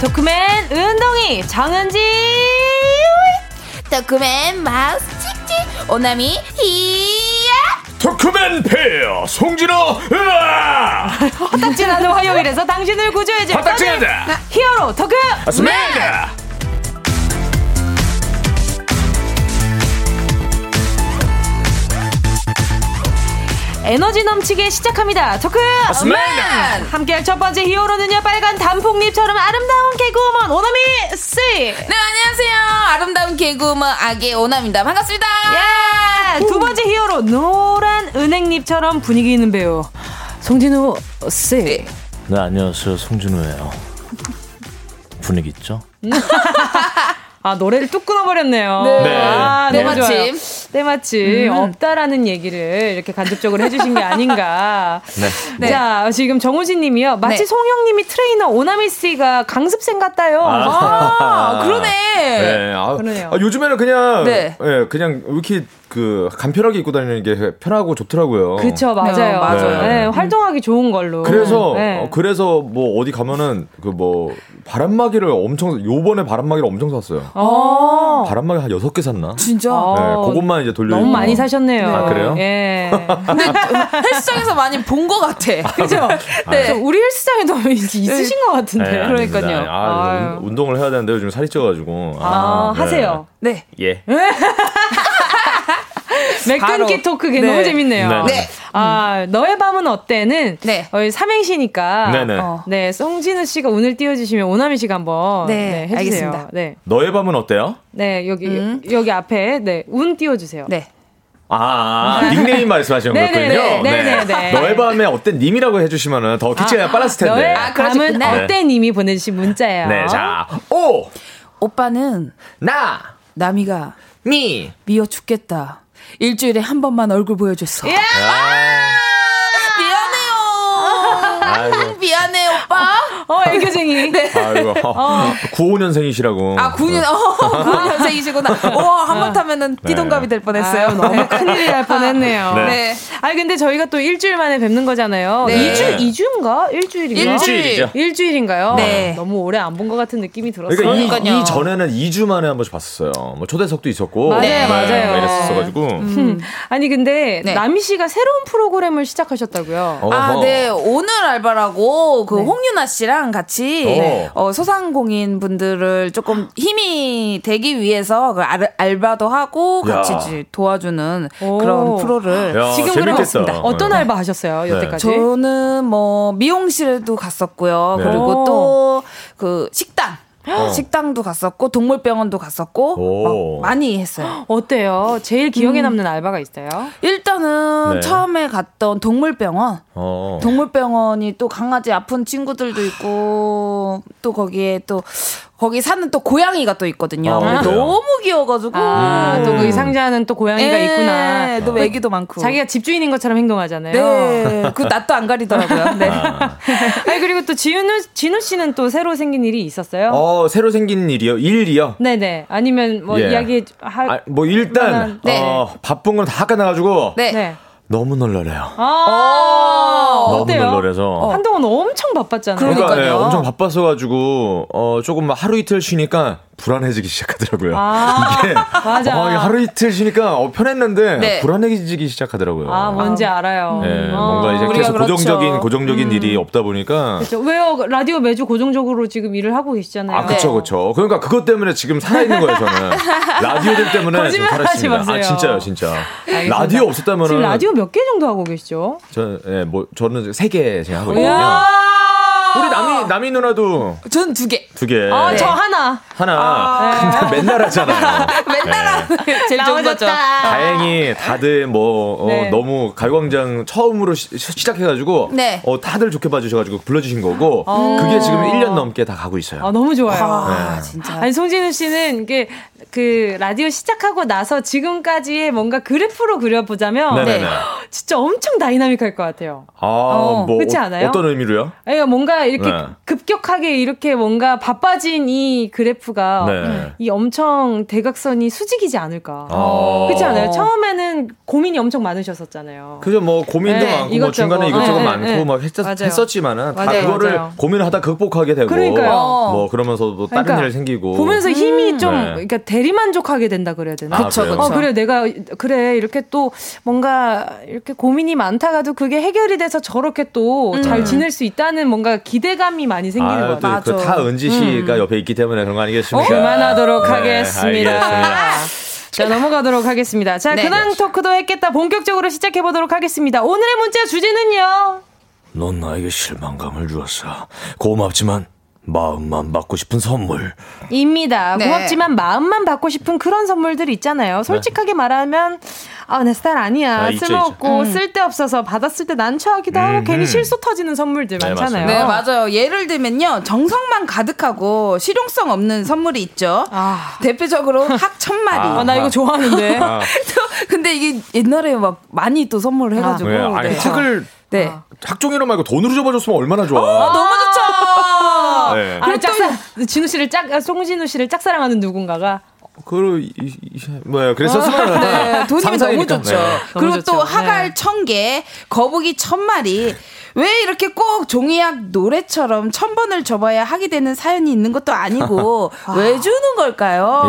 도크맨 은동이 정은지! 도크맨 마우스 찍찍 오나미 히야! 도크맨 페어 송진호 으아! 화딱지나는 화요일에서 당신을 구조해줄 화딱지나다 히어로 도크맨 에너지 넘치게 시작합니다. 토크 맨! 함께할 첫 번째 히어로는요, 빨간 단풍잎처럼 아름다운 개그우먼 오나미 씨! 네, 안녕하세요. 아름다운 개그우먼 아기 오나입니다. 반갑습니다. 예! 두 번째 히어로, 노란 은행잎처럼 분위기 있는 배우, 송진우 씨. 네, 안녕하세요. 송진우예요. 분위기 있죠. 아 노래를 뚝 끊어버렸네요. 네. 네. 아, 네. 너무 좋아요. 때마침. 때마침 음. 없다라는 얘기를 이렇게 간접적으로 해주신 게 아닌가. 네. 자 지금 정우진님이요. 마치 네. 송영님이 트레이너 오나미 씨가 강습생 같다요. 아, 그러네. 네. 아, 그러네요. 아, 요즘에는 그냥 네. 예, 그냥 왜 이렇게 그 간편하게 입고 다니는 게 편하고 좋더라고요. 그쵸 맞아요. 네, 맞아요. 네, 활동하기 좋은 걸로. 그래서 네. 어, 그래서 뭐 어디 가면은 그 뭐 바람막이를 엄청 요번에 바람막이를 엄청 샀어요. 어. 바람막이 한 여섯 개 샀나? 진짜. 어. 네, 그것만 이제 돌려. 너무 많이 사셨네요. 아, 그래요? 예. 근데 헬스장에서 많이 본 것 같아. 그죠? 네. 저 우리 헬스장에도 있으신 것 같은데. 네, 그러니까요. 아. 운- 운동을 해야 되는데 요즘 살이 쪄가지고. 아, 네. 하세요. 네. 예. 바로. 토크 게 네. 너무 재밌네요. 네. 네. 아, 너의 밤은 어때는 네. 어, 삼행시니까 네네. 어. 네, 송진우 씨가 운을 띄워 주시면 오나미 씨가 한번 네, 해 주세요. 알겠습니다. 네, 너의 밤은 어때요? 네 여기 음. 여기 앞에 네, 운 띄워 주세요. 네. 아, 닉네임 말씀하시는 네네네. 거군요. 네네네. 너의 밤에 어떤 님이라고 해주시면은 더 키치가 빨랐을 텐데. 너의 아, 밤은. 어때 님이 보내주신 문자예요. 네, 자, 오, 오빠는 나, 남이가 미. 미워 죽겠다. 일주일에 한 번만 얼굴 보여줬어. 예? 미안해요. 아이고. 미안해 오빠. 어, 애교쟁이. 네. 아이고, 95년생이시라고. 아 9년 어 9년생이시구나. 와 한 번 타면은 띠동갑이 될 뻔했어요. 아유, 너무 큰일이 날 뻔했네요. 네. 네. 아니 근데 저희가 또 일주일 만에 뵙는 거잖아요. 네. 2주 2주인가? 일주일인가? 일주일이죠. 일주일인가요? 네. 너무 오래 안 본 것 같은 느낌이 들었어요. 그러니까 이, 전에는 2주 만에 한 번씩 봤었어요. 뭐 초대석도 있었고. 맞아요, 네, 맞아요. 뭐 이랬었어가지고. 음. 아니 근데 네. 남희 씨가 새로운 프로그램을 시작하셨다고요. 어허. 아, 네. 오늘 알바라고 그 네. 홍윤아 씨랑 같이 네. 어, 소상공인 분들을 조금 힘이 되기 위해서 그 알, 알바도 하고 야. 같이 이제 도와주는 오. 그런 프로를 야, 지금 재밌겠다. 그럼 어떤 네. 알바 하셨어요? 네. 여태까지? 저는 뭐 미용실에도 갔었고요. 네. 그리고 오. 또그 식당. 어. 식당도 갔었고 동물병원도 갔었고 많이 했어요. 어때요? 제일 기억에 남는 알바가 있어요? 일단은 네. 처음에 갔던 동물병원 어. 동물병원이 또 강아지 아픈 친구들도 있고 또 거기에 또 거기 사는 또 고양이가 또 있거든요. 아? 너무 귀여워가지고 아, 또그 의상자는 또 고양이가 예, 있구나. 또 애기도 많고. 자기가 집주인인 것처럼 행동하잖아요. 네, 그 낯도 안 가리더라고요. 네. 아. 아니 그리고 또 지윤우 진우 씨는 또 새로 생긴 일이 있었어요? 어, 새로 생긴 일이요? 일이요? 네네. 아니면 뭐 예. 이야기 할. 아, 뭐 일단 네. 어, 바쁜 건다 끝나가지고 네. 네. 너무 놀라래요. 아, 너무 어때요? 놀라래서. 한동안 엄청 바빴잖아요. 그러니까. 예, 엄청 바빴어 가지고 어 조금 하루 이틀 쉬니까 불안해지기 시작하더라고요. 아, 이게 맞아. 어, 하루 이틀 쉬니까 어, 편했는데 네. 불안해지기 시작하더라고요. 아, 뭔지 알아요. 예, 어. 뭔가 이제 계속 그렇죠. 고정적인 고정적인 일이 없다 보니까 그렇죠. 왜요? 라디오 매주 고정적으로 지금 일을 하고 계시잖아요. 아, 그쵸, 그쵸. 그러니까 그것 때문에 지금 살아 있는 거예요, 저는. 라디오들 때문에 지금 거짓말 하지 살아 있습니다. 아, 마세요. 진짜요, 진짜. 알겠습니다. 라디오 없었다면은. 지금 라디오 몇 개 정도 하고 계시죠? 저, 예, 뭐, 저는 세 개 제가 하고 있거든요. 우리 남이, 남이 누나도 전 두 개. 두 개. 아, 네. 저 하나. 하나. 근데 맨날 하잖아요. 맨날 하는 게 제일 좋은 거죠. 다행히 다들 뭐 어, 네. 너무 가요광장 처음으로 시, 작해가지고 네. 어, 다들 좋게 봐주셔가지고 불러주신 거고 그게 지금 1년 넘게 다 가고 있어요. 아, 너무 좋아요. 아, 네. 진짜. 아니 송진우 씨는 이게 그 라디오 시작하고 나서 지금까지의 뭔가 그래프로 그려보자면 네네네. 네. 진짜 엄청 다이나믹할 것 같아요. 아, 어, 뭐 그렇지 어, 않아요? 어 떤 의미로요? 아니, 뭔가 이렇게 네. 급격하게 이렇게 뭔가 바빠진 이 그래프가 네. 이 엄청 대각선이 수직이지 않을까. 아. 그렇지 않아요? 처음에는 고민이 엄청 많으셨었잖아요. 그죠 뭐 고민도 네, 많고 이것저것. 뭐 중간에 이것저것 네, 많고 네, 막 했, 맞아요. 했었지만은 다 맞아요, 그거를 맞아요. 고민을 하다 극복하게 되고 그러니까요. 뭐 그러면서 뭐 다른 그러니까 일 생기고 보면서 힘이 좀 네. 그러니까 대리만족하게 된다 그래야 되나? 아, 그쵸, 그래요? 어 그래 내가 그래 이렇게 또 뭔가 이렇게 고민이 많다가도 그게 해결이 돼서 저렇게 또잘 지낼 수 있다는 뭔가 기대감이 많이 생기는 것 같아요. 그다 은지 씨가 옆에 있기 때문에 그런 거 아니겠습니까? 그만하도록 네, 하겠습니다. 알겠습니다. 자 넘어가도록 하겠습니다. 자 네. 근황 토크도 했겠다 본격적으로 시작해 보도록 하겠습니다. 오늘의 문자 주제는요. 넌 나에게 실망감을 주었어. 고맙지만 마음만 받고 싶은 선물. 입니다. 네. 고맙지만 마음만 받고 싶은 그런 선물들 있잖아요. 솔직하게 네. 말하면 아, 내 스타일 아니야. 아, 쓸모없고 음. 쓸데없어서 받았을 때 난처하기도 하고 음. 괜히 실수 터지는 선물들 네, 많잖아요. 네, 맞아요. 예를 들면요. 정성만 가득하고 실용성 없는 선물이 있죠. 아. 대표적으로 학 천마리. 아, 나 이거 좋아하는데. 아. 근데 이게 옛날에 막 많이 또 선물을 해가지고. 네. 아니, 네. 책을 네. 학종이로 말고 돈으로 접어줬으면 얼마나 좋아. 아, 너무 좋죠. 네. 아, 짝사, 진우 씨를 짝, 송진우 씨를 짝사랑하는 누군가가 그 뭐야 그랬었으면 어, 네, 돈이 너무 좋죠. 네. 그리고 너무 좋죠. 또 하갈 네. 천 개, 거북이 천 마리. 왜 이렇게 꼭 종이약 노래처럼 천 번을 접어야 하게 되는 사연이 있는 것도 아니고 아. 왜 주는 걸까요?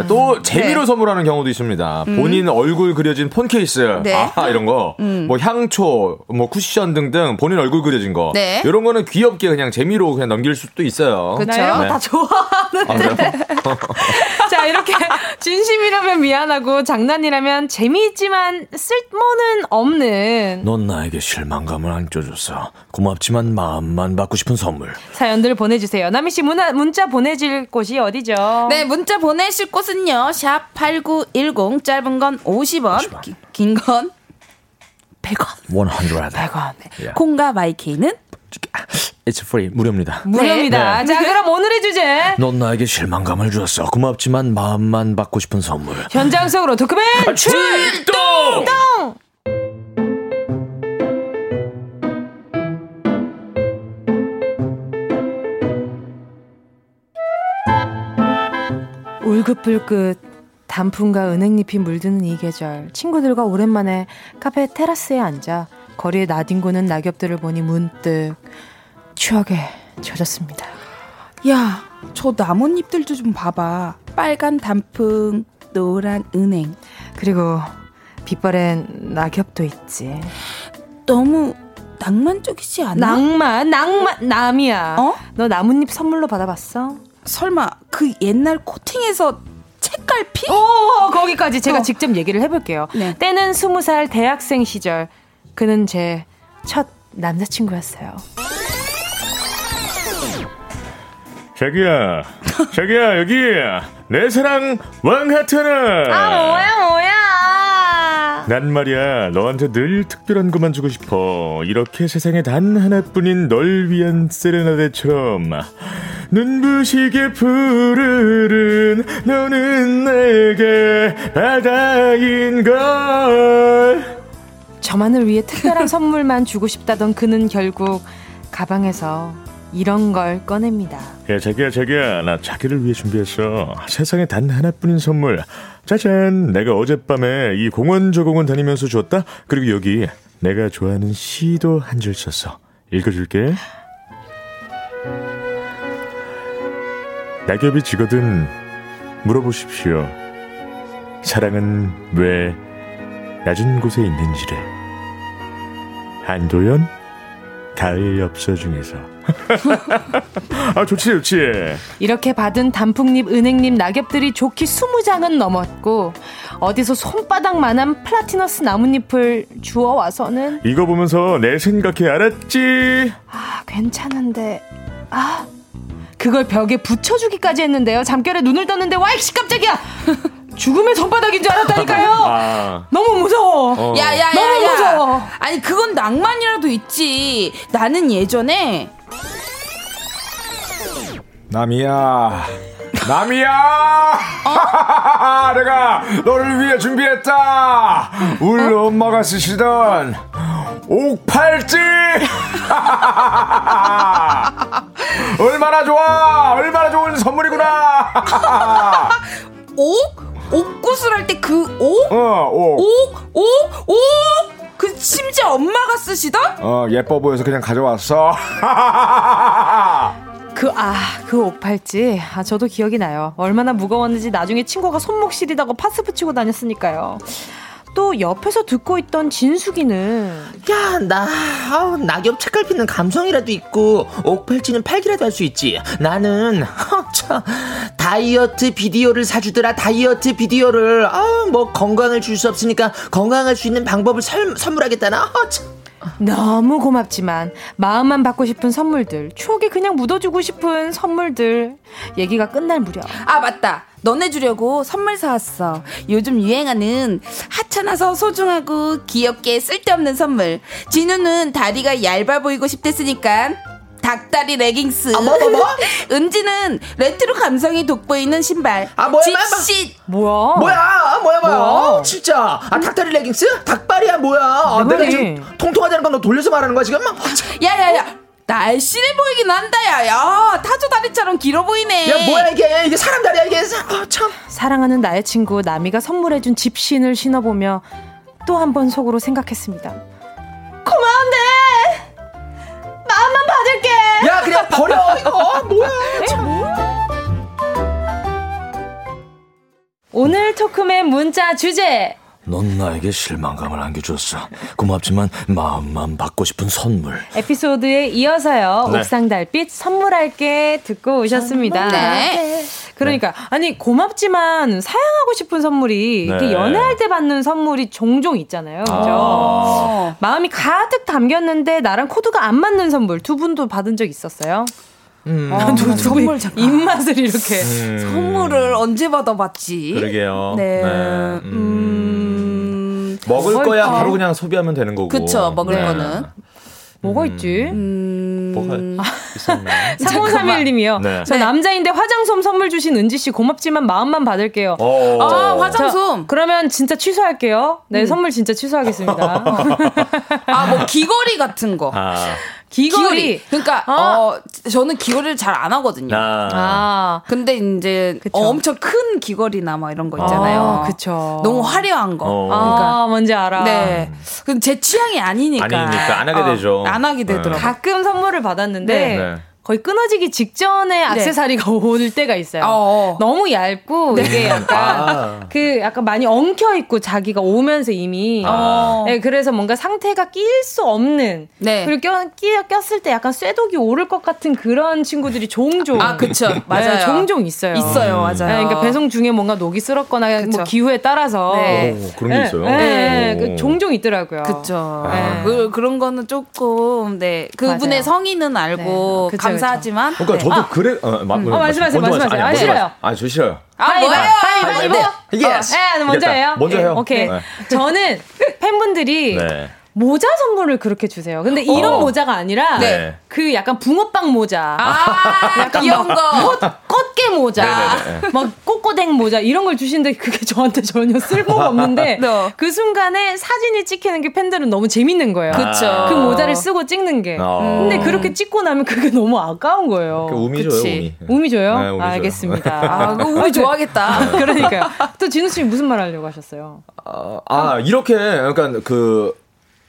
예, 또 재미로 네. 선물하는 경우도 있습니다. 음. 본인 얼굴 그려진 폰 케이스, 네. 아 이런 거, 음. 뭐 향초, 뭐 쿠션 등등 본인 얼굴 그려진 거, 네. 이런 거는 귀엽게 그냥 재미로 그냥 넘길 수도 있어요. 그렇죠. 네. 좋아하는데. 아, 자 이렇게 진심이라면 미안하고 장난이라면 재미있지만 쓸모는 없는. 넌 나에게 실망감을 안겨줬어. 있어. 고맙지만 마음만 받고 싶은 선물. 사연들 보내주세요. 남희 씨 문화, 문자 보내질 곳이 어디죠? 네, 문자 보내실 곳은요. 샵 #8910 짧은 건 50원, 50원. 긴건 100원. 100. 100원. 네. 콩과 마이케이는 It's free. 무료입니다. 무료입니다. 네. 자, 그럼 오늘의 주제. 넌 나에게 실망감을 주었어. 고맙지만 마음만 받고 싶은 선물. 현장 속으로 도크맨 출동! 출동! 울긋불긋 단풍과 은행잎이 물드는 이 계절 친구들과 오랜만에 카페 테라스에 앉아 거리에 나뒹구는 낙엽들을 보니 문득 추억에 젖었습니다. 야, 저 나뭇잎들도 좀 봐봐. 빨간 단풍, 노란 은행. 그리고 빛바랜 낙엽도 있지. 너무 낭만적이지 않아? 낭만, 낭만, 남이야. 어? 너 나뭇잎 선물로 받아봤어? 설마 그 옛날 코팅에서 책갈피? 오, 거기까지 제가 어. 직접 얘기를 해볼게요. 네. 때는 스무 살 대학생 시절. 그는 제 첫 남자친구였어요. 자기야, 자기야, 여기, 내 사랑 왕하트는! 아, 뭐야, 뭐야! 난 말이야, 너한테 늘 특별한 것만 주고 싶어. 이렇게 세상에 단 하나뿐인 널 위한 세레나데처럼. 눈부시게 푸르른 너는 내게 바다인 걸 저만을 위해 특별한 선물만 주고 싶다던 그는 결국 가방에서 이런 걸 꺼냅니다. 야 자기야 자기야 나 자기를 위해 준비했어. 세상에 단 하나뿐인 선물. 짜잔 내가 어젯밤에 이 공원 저 공원 다니면서 줬다. 그리고 여기 내가 좋아하는 시도 한 줄 썼어. 읽어줄게. 낙엽이 지거든 물어보십시오. 사랑은 왜 낮은 곳에 있는지를. 한도연 가을 엽서 중에서. 아 좋지 좋지. 이렇게 받은 단풍잎, 은행잎, 낙엽들이 좋기 스무 장은 넘었고 어디서 손바닥만한 플라티너스 나뭇잎을 주워 와서는 이거 보면서 내 생각해 알았지. 아 괜찮은데 아 그걸 벽에 붙여주기까지 했는데요. 잠결에 눈을 떴는데 와이씨 깜짝이야. 죽음의 손바닥인 줄 알았다니까요. 아. 너무 무서워. 어. 야, 야, 야, 너무 야. 무서워. 아니 그건 낭만이라도 있지. 나는 예전에 남이야. 남이야! 어? 내가 너를 위해 준비했다! 우리 어? 엄마가 쓰시던 옥팔찌! 얼마나 좋아! 얼마나 좋은 선물이구나! 옥? 옥구슬 할 때 그 옥? 어, 옥. 옥? 옥? 옥? 그 심지어 엄마가 쓰시던? 어, 예뻐 보여서 그냥 가져왔어. 그, 아, 그 옥팔찌. 아, 저도 기억이 나요. 얼마나 무거웠는지 나중에 친구가 손목 시리다고 파스 붙이고 다녔으니까요. 또 옆에서 듣고 있던 진숙이는 야, 나 아우, 낙엽 책갈피는 감성이라도 있고 옥팔찌는 팔기라도 할 수 있지. 나는 어, 참, 다이어트 비디오를 사주더라. 다이어트 비디오를 아, 뭐 건강을 줄 수 없으니까 건강할 수 있는 방법을 설, 선물하겠다나. 어, 참. 너무 고맙지만 마음만 받고 싶은 선물들, 추억이 그냥 묻어주고 싶은 선물들. 얘기가 끝날 무렵. 아, 맞다. 너네 주려고 선물 사왔어. 요즘 유행하는 하찮아서 소중하고 귀엽게 쓸데없는 선물. 진우는 다리가 얇아 보이고 싶댔으니까 닭다리 레깅스. 아, 뭐, 뭐, 뭐? 은지는 레트로 감성이 돋보이는 신발. 아, 뭐야, 집시. 뭐야? 뭐야? 아, 뭐야, 뭐야? 어, 진짜. 아, 닭다리 레깅스? 닭발이야, 뭐야? 아, 내가 지금 통통하다는 건 너 돌려서 말하는 거야, 지금? 야 야 야. 날씬해 보이긴 한다, 야. 야, 타조 다리처럼 길어 보이네. 야, 뭐야, 이게. 이게 사람 다리야, 이게. 아, 참. 사랑하는 나의 친구, 나미가 선물해준 집신을 신어보며 또 한 번 속으로 생각했습니다. 고마운데! 마음만 받을게! 야, 그냥 버려, 이거. 뭐야, 참. 오늘 토크맨 문자 주제! 넌 나에게 실망감을 안겨줬어. 고맙지만 마음만 받고 싶은 선물. 에피소드에 이어서요. 네. 옥상 달빛 선물할게 듣고 오셨습니다. 네. 그러니까 아니 고맙지만 사양하고 싶은 선물이 네. 연애할 때 받는 선물이 종종 있잖아요. 그죠? 아~ 마음이 가득 담겼는데 나랑 코드가 안 맞는 선물 두 분도 받은 적 있었어요? 음. 아, 두, 선물 입맛을 이렇게 음. 선물을 언제 받아봤지? 그러게요. 네. 네. 음. 음. 먹을 거야 바로 그냥 소비하면 되는 거고. 그쵸. 먹을 네. 거는. 뭐가 있지? 음... 뭐가 있었나요? 3531님이요. 네. 저 남자인데 화장솜 선물 주신 은지 씨 고맙지만 마음만 받을게요. 오. 아, 화장솜. 그러면 진짜 취소할게요. 네, 음. 선물 진짜 취소하겠습니다. 아, 뭐 귀걸이 같은 거. 아. 귀걸이. 귀걸이. 그러니까 아. 어 저는 귀걸이를 잘 안 하거든요. 아. 아. 근데 이제 어, 엄청 큰 귀걸이나 막 이런 거 있잖아요. 아, 그쵸. 너무 화려한 거. 어. 그러니까 아, 뭔지 알아. 네. 그럼 제 취향이 아니니까. 아니니까 안 하게 어, 되죠. 안 하게 되더라고 요. 가끔 선물을 받았는데 네. 네. 거의 끊어지기 직전에 네. 악세사리가 네. 올 때가 있어요. 어어. 너무 얇고 네. 이게 약간 아. 그 약간 많이 엉켜 있고 자기가 오면서 이미 아. 네, 그래서 뭔가 상태가 낄 수 없는 네. 그리고 껴, 끼, 꼈을 때 약간 쇠독이 오를 것 같은 그런 친구들이 종종 아 그쵸 네, 맞아요 종종 있어요. 있어요 맞아요. 네, 그러니까 배송 중에 뭔가 녹이 쓸었거나 뭐 기후에 따라서 네. 오, 그런 게 있어요. 네, 그 종종 있더라고요. 그쵸. 그, 그런 거는 조금 네 그분의 맞아요. 성의는 알고 감 사하지만. 그러니까 저도 아. 그래. 어, 마, 어, 말씀하세요, 말씀하세요. 아, 싫어요. 아, 저 싫어요. 아, 뭐예요? 가위바위보. Yes. 네, 먼저 해요. 먼저 해요. 오케이. 네. 저는 팬분들이 네. 모자 선물을 그렇게 주세요. 근데 이런 어. 모자가 아니라 네. 그 약간 붕어빵 모자. 아, 약간 귀여운 거. 꽃, 꽃게 모자. 네네네. 막 꼬꼬댕 모자 이런 걸 주시는데 그게 저한테 전혀 쓸모가 없는데 네. 그 순간에 사진이 찍히는 게 팬들은 너무 재밌는 거예요. 그쵸. 그 모자를 쓰고 찍는 게. 어. 근데 그렇게 찍고 나면 그게 너무 아까운 거예요. 그 우미 줘요, 우미. 우미 줘요? 네, 우미 알겠습니다. 아, 그 우미 좋아하겠다. 그러니까요. 또 진우 씨 무슨 말 하려고 하셨어요? 아, 아 이렇게 약간 그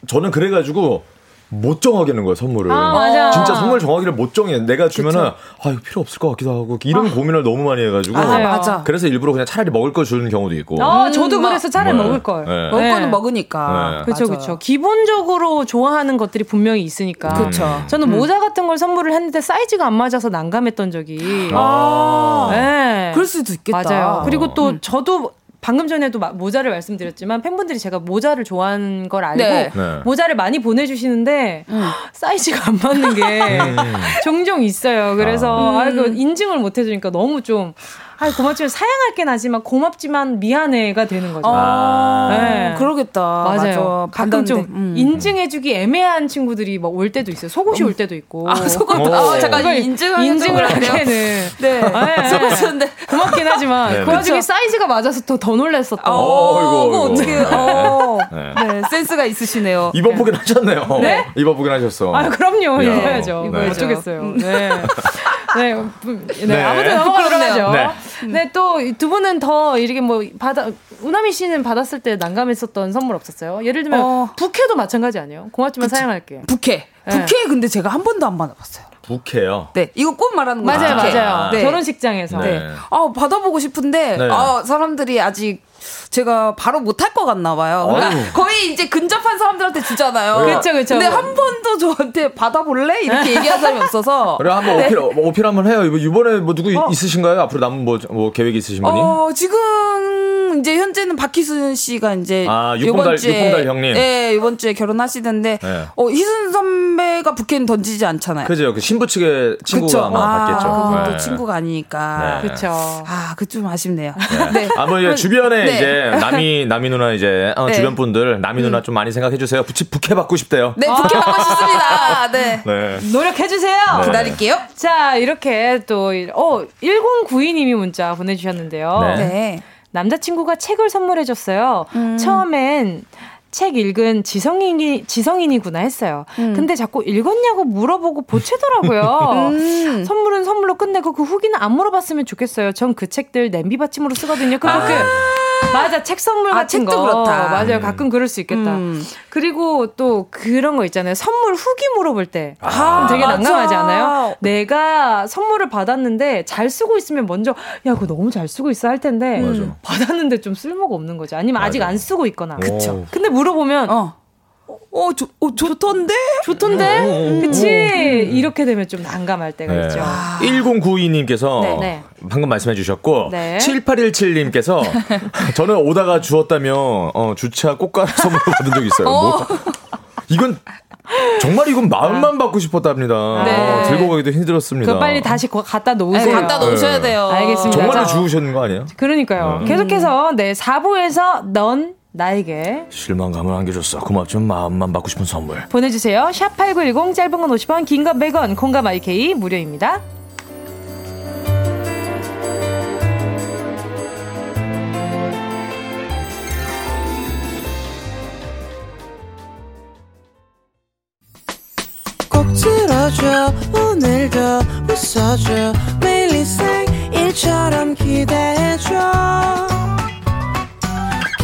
저는 그래가지고 못 정하겠는 거예요 선물을. 아, 맞아. 진짜 선물 정하기를 못 정해. 내가 주면은 그쵸? 아 이거 필요 없을 것 같기도 하고 이런 아. 고민을 너무 많이 해가지고. 아, 맞아. 그래서 일부러 그냥 차라리 먹을 걸 주는 경우도 있고. 아 저도 음, 그래서 차라리 네. 먹을 걸. 네. 먹을 거는 먹으니까. 그렇죠 그렇죠. 기본적으로 좋아하는 것들이 분명히 있으니까. 그렇죠. 저는 음. 모자 같은 걸 선물을 했는데 사이즈가 안 맞아서 난감했던 적이. 아. 네. 그럴 수도 있겠다. 맞아요. 그리고 또 음. 저도 방금 전에도 모자를 말씀드렸지만 팬분들이 제가 모자를 좋아하는 걸 알고 네. 네. 모자를 많이 보내주시는데 음. 사이즈가 안 맞는 게 음. 종종 있어요. 그래서 아. 이고 인증을 못 해주니까 너무 좀 아, 고맙지만 사양할 게 나지만 고맙지만 미안해가 되는 거죠. 아, 네. 그러겠다. 맞아요. 맞아. 가끔 좀 음. 인증해주기 애매한 친구들이 막 올 때도 있어요. 속옷이 올 때도 있고. 아, 속옷. 아, 잠깐 인증을 인증을 하기에는 네. 네. 속옷인데 고맙긴 하지만 네, 그 와중에 사이즈가 맞아서 더, 더 놀랐었던. 어, 어, 이거 어떻게? 어. 네. 센스가 있으시네요. 입어보긴 하셨네요. 네? 입어보긴 하셨어. 아, 그럼요. 네. 입어야죠. 네. 어쩌겠어요. 네. 네, 네, 네. 아무튼 넘어가도록 하죠. 네. 네, 또 두 분은 더 이렇게 뭐 받아 우나미 씨는 받았을 때 난감했었던 선물 없었어요? 예를 들면 어. 부케도 마찬가지 아니에요? 고맙지만 그치. 사양할게. 부케. 네. 부케 근데 제가 한 번도 안 받아봤어요. 부케요? 네, 이거 꼭 말하는 거예요. 맞아요, 맞아요. 네. 결혼식장에서. 네. 아, 받아보고 싶은데, 네. 아, 사람들이 아직 제가 바로 못할 것 같나 봐요. 그러니까 거의 이제 근접한 사람들한테 주잖아요. 그렇죠, 그렇죠. 근데 한 번도 저한테 받아볼래 이렇게 얘기한 사람이 없어서. 그래 한번 네. 오필 오필 한번 해요. 이번에 뭐 누구 어. 있으신가요? 앞으로 남은 뭐, 뭐 계획 있으신 분이? 어 지금 이제 현재는 박희순 씨가 이제 아, 이번 주에 육봉달 형님. 네 이번 주에 결혼하시는데 네. 어 희순 선배가 부캐는 던지지 않잖아요. 그죠. 그 신부 측의 친구가 그쵸? 아마 아, 받겠죠. 그건 네. 친구가 아니니까. 네. 그렇죠. 아 그 좀 아쉽네요. 네. 네. 아뭐 주변에 네. 이제 남이 남이 누나 이제 어, 네. 주변 분들 남이 누나 음. 좀 많이 생각해 주세요. 부치 부캐 받고 싶대요. 네 부캐 받고 싶습니다. 네. 노력해 주세요. 기다릴게요. 자 이렇게 또어 1092님이 문자 보내 주셨는데요. 네. 남자친구가 책을 선물해 줬어요. 음. 처음엔 책 읽은 지성인이 지성인이구나 했어요. 음. 근데 자꾸 읽었냐고 물어보고 보채더라고요. 음. 선물은 선물로 끝내고 그 후기는 안 물어봤으면 좋겠어요. 전 그 책들 냄비 받침으로 쓰거든요. 그 아. 그 맞아 책 선물 아, 같은 거 그렇다. 맞아요. 음. 가끔 그럴 수 있겠다. 음. 그리고 또 그런 거 있잖아요. 선물 후기 물어볼 때 아, 되게 난감하지 않아요? 내가 선물을 받았는데 잘 쓰고 있으면 먼저 야 그거 너무 잘 쓰고 있어 할 텐데 맞아. 받았는데 좀 쓸모가 없는 거죠. 아니면 맞아. 아직 안 쓰고 있거나. 그쵸. 근데 물어보면 어. 어, 좋, 어, 좋던데? 좋던데? 오, 오, 오, 그치? 이렇게 되면 좀 난감할 때가 네. 있죠. 1092님께서 네, 네. 방금 말씀해 주셨고, 네. 7817님께서 저는 오다가 주었다며, 어, 주차 꽃가루 선물 받은 적 있어요. 어. 뭐, 이건 정말 이건 마음만 받고 싶었답니다. 네. 어, 들고 가기도 힘들었습니다. 그 빨리 다시 갖다 놓으세요. 네, 갖다 놓으셔야 돼요. 알겠습니다. 정말로 주우셨는 거 아니에요? 그러니까요. 네. 계속해서 네 4부에서 넌 나에게 실망감을 안겨줬어. 고맙지만 마음만 받고 싶은 선물. 보내주세요. 샵 8910 짧은 건 50원 긴 건 100원 콩감 IK 무료입니다. 꼭 들어줘 오늘도 웃어줘 매일 일처럼 기대해줘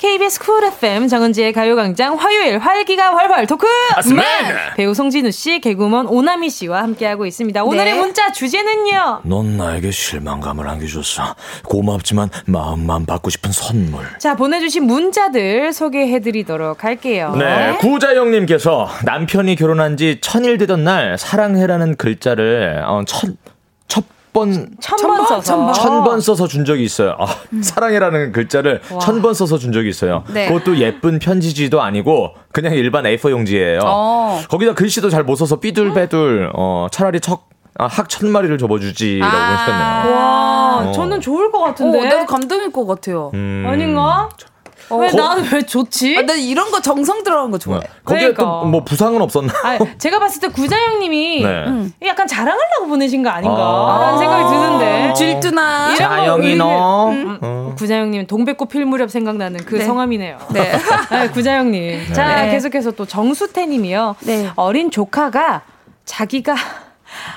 KBS 쿨 FM 정은지의 가요광장 화요일 활기가 활활 토크 맞습니다. 배우 송진우 씨, 개구먼 오나미 씨와 함께하고 있습니다. 오늘의 네. 문자 주제는요. 넌 나에게 실망감을 안겨줬어. 고맙지만 마음만 받고 싶은 선물. 자 보내주신 문자들 소개해드리도록 할게요. 네, 구자영님께서 남편이 결혼한 지 천일 되던 날 사랑해라는 글자를 어, 천 번, 천번 써서. 천번 천번 써서 준 적이 있어요. 아, 음. 사랑해라는 글자를 천 번 써서 준 적이 있어요. 네. 그것도 예쁜 편지지도 아니고 그냥 일반 A4 용지예요. 어. 거기다 글씨도 잘 못 써서 삐둘빼둘, 어, 차라리 척, 아, 학천 마리를 접어주지라고 아~ 하셨네요. 와, 어. 저는 좋을 것 같은데. 어, 나도 감동일 것 같아요. 음. 아닌가? 어, 왜 나는 왜 좋지? 아, 나 이런 거 정성 들어간 거 좋아해. 네. 거기에 그러니까. 또뭐 부상은 없었나? 아, 제가 봤을 때 구자영님이 네. 음, 약간 자랑하려고 보내신 거 아닌가라는 아~ 생각이 드는데. 질투나. 자영이 너. 음, 어. 구자영님 동백꽃 필 무렵 생각나는 그 네. 성함이네요. 네. 네 구자영님. 네. 자 계속해서 또 정수태님이요. 네. 어린 조카가 자기가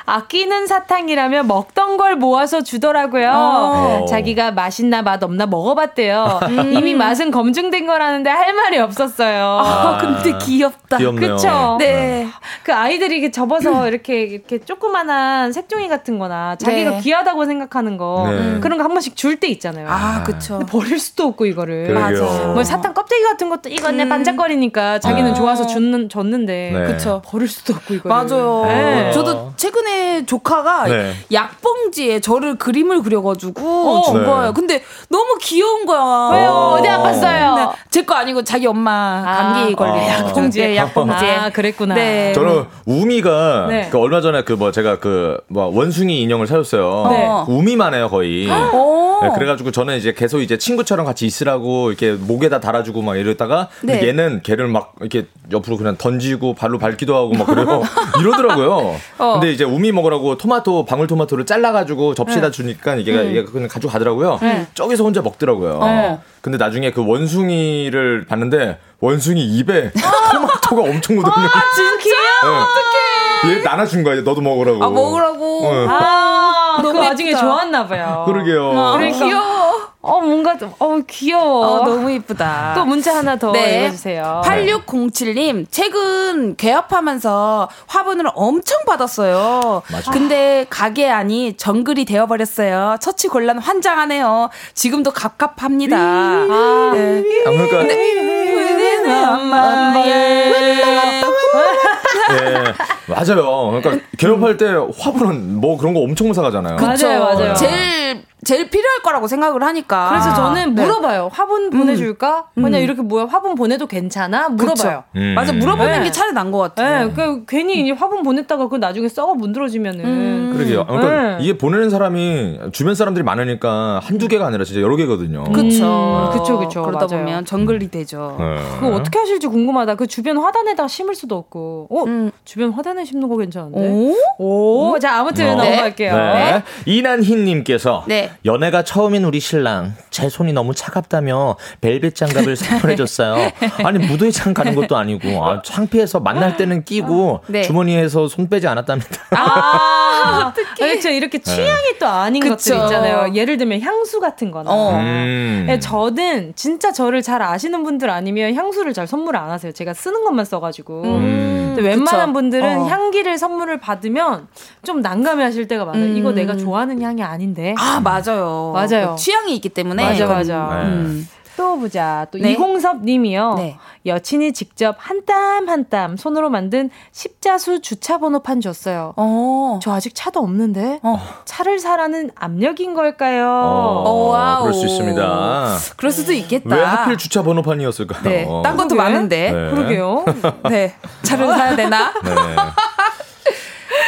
아끼는 사탕이라며 먹던 걸 모아서 주더라고요. 어. 자기가 맛있나 맛없나 먹어봤대요. 음. 이미 맛은 검증된 거라는데 할 말이 없었어요. 아, 근데 귀엽다. 귀엽네요. 그쵸? 네. 그 아이들이 이렇게 접어서 이렇게, 이렇게 조그만한 색종이 같은 거나 자기가 네. 귀하다고 생각하는 거 네. 그런 거 한 번씩 줄 때 있잖아요. 아, 그쵸. 버릴 수도 없고 이거를. 맞아. 뭐 사탕 껍데기 같은 것도 이건 내 음. 반짝거리니까 자기는 아. 좋아서 줬는, 줬는데. 네. 그쵸. 버릴 수도 없고 이거 맞아요. 네. 저도 최근에 조카가 네. 약봉지에 저를 그림을 그려가지고 어, 준 네. 거예요. 근데 너무 귀여운 거야. 왜요? 어디 아팠어요? 네. 제거 아니고 자기 엄마 아. 감기 걸린 아. 약봉지에 약봉지에. 아, 그랬구나. 네. 저는 우미가 네. 그 얼마 전에 그 뭐 제가 그 뭐 원숭이 인형을 사줬어요. 네. 우미만 해요 거의. 네, 그래가지고 저는 이제 계속 이제 친구처럼 같이 있으라고 이렇게 목에다 달아주고 막 이러다가 네. 얘는 걔를 막 이렇게 옆으로 그냥 던지고 발로 밟기도 하고 막 그래요. 이러더라고요. 어. 근데 이제 우미 먹으라고 토마토 방울 토마토를 잘라가지고 접시에다 네. 주니까 이게 음. 얘가 그냥 가지고 가더라고요. 네. 저기서 혼자 먹더라고요. 어. 근데 나중에 그 원숭이를 봤는데 원숭이 입에 토마토가 엄청 묻어있는 아, 진짜? 네. 어떡해. 얘 나눠준 거야. 너도 먹으라고. 아 먹으라고. 어. 아, 그 와중에 좋았나 봐요. 그러게요. 아, 그래 귀여워. 어, 뭔가, 어, 귀여워. 어, 너무 이쁘다. 또 문자 하나 더 네. 읽어주세요. 8607님, 최근 개업하면서 화분을 엄청 받았어요. 맞아. 근데 가게 안이 정글이 되어버렸어요. 처치 곤란 환장하네요. 지금도 갑갑합니다. 아, 네. 아, 그러니까. 네, 맞아요. 그러니까 개업할 때 화분은 뭐 그런 거 엄청 사가잖아요. 맞아요, 맞아요. 제일 제일 필요할 거라고 생각을 하니까. 그래서 저는 네. 물어봐요. 화분 보내줄까? 음. 그냥 이렇게 뭐야 화분 보내도 괜찮아? 물어봐요. 음. 맞아 물어보는 네. 게 차라리 난 것 같아요. 네. 그러니까 괜히 화분 보냈다가 그 나중에 썩어 문드러지면은. 음. 그러게요. 그러니까 네. 이게 보내는 사람이 주변 사람들이 많으니까 한두 개가 아니라 진짜 여러 개거든요. 그렇죠. 그렇죠, 그렇죠. 그러다 맞아요. 보면 정글이 되죠. 네. 그거 어떻게 하실지 궁금하다. 그 주변 화단에다 심을 수도 없고. 어, 음. 주변 화단 에 심는 거 괜찮은데. 오, 오. 자 아무튼 어. 넘어갈게요. 네. 이난희님께서 연애가 처음 처음인 우리 신랑 제 손이 너무 차갑다며 벨벳 장갑을 선물해줬어요. 아니 무도회장 가는 것도 아니고 아, 창피해서 만날 때는 끼고 네. 주머니에서 손 빼지 않았답니다. 아, 어떡해. 그렇죠. 이렇게 네. 취향이 네. 또 아닌 그쵸. 것들 있잖아요. 예를 들면 향수 같은 거나. 어. 음. 네, 저는 진짜 저를 잘 아시는 분들 아니면 향수를 잘 선물 안 하세요. 제가 쓰는 것만 써가지고. 음. 웬만한 그쵸. 분들은 어. 향기를 선물을 받으면 좀 난감해 하실 때가 많아요. 음. 이거 내가 좋아하는 향이 아닌데. 아, 맞아요. 맞아요. 그 취향이 있기 때문에. 맞아, 맞아. 네. 음. 또 보자. 또 네. 이공섭 님이요. 네. 여친이 직접 한 땀 한 땀 손으로 만든 십자수 주차 번호판 줬어요. 어. 저 아직 차도 없는데 어. 차를 사라는 압력인 걸까요? 어, 어 그럴 수 있습니다. 그럴 수도 있겠다. 왜 하필 주차 번호판이었을까요? 네. 딴 것도 많은데. 네. 그러게요. 네. 차를 사야 되나? 네.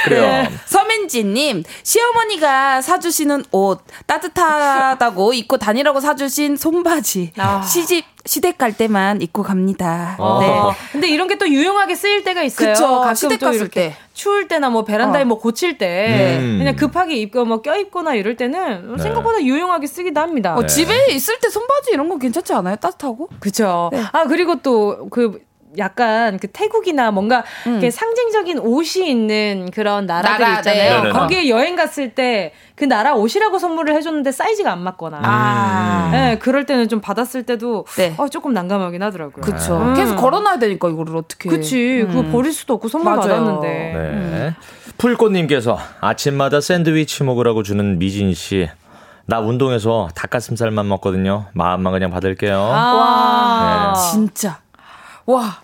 그래요. 네. 서민지님, 시어머니가 사주시는 옷, 따뜻하다고 입고 다니라고 사주신 손바지, 아. 시집, 시댁 갈 때만 입고 갑니다. 어. 네. 근데 이런 게 또 유용하게 쓰일 때가 있어요. 그쵸. 가끔 시댁 갔을 때. 추울 때나 뭐 베란다에 어. 뭐 고칠 때 음. 그냥 급하게 입고 뭐 껴입거나 이럴 때는 네. 생각보다 유용하게 쓰기도 합니다. 어, 네. 집에 있을 때 손바지 이런 거 괜찮지 않아요? 따뜻하고? 그쵸. 네. 아, 그리고 또 그 약간 그 태국이나 뭔가 음. 상징적인 옷이 있는 그런 나라들 나라, 있잖아요. 네. 거기에 여행 갔을 때 그 나라 옷이라고 선물을 해줬는데 사이즈가 안 맞거나, 아. 네, 그럴 때는 좀 받았을 때도 네. 어, 조금 난감하긴 하더라고요. 그렇죠. 음. 계속 걸어놔야 되니까 이거를 어떻게? 그치. 음. 그거 버릴 수도 없고 선물 맞아요. 받았는데. 네. 음. 풀꽃님께서 아침마다 샌드위치 먹으라고 주는 미진 씨. 나 운동해서 닭가슴살만 먹거든요. 마음만 그냥 받을게요. 아, 네. 진짜. 와,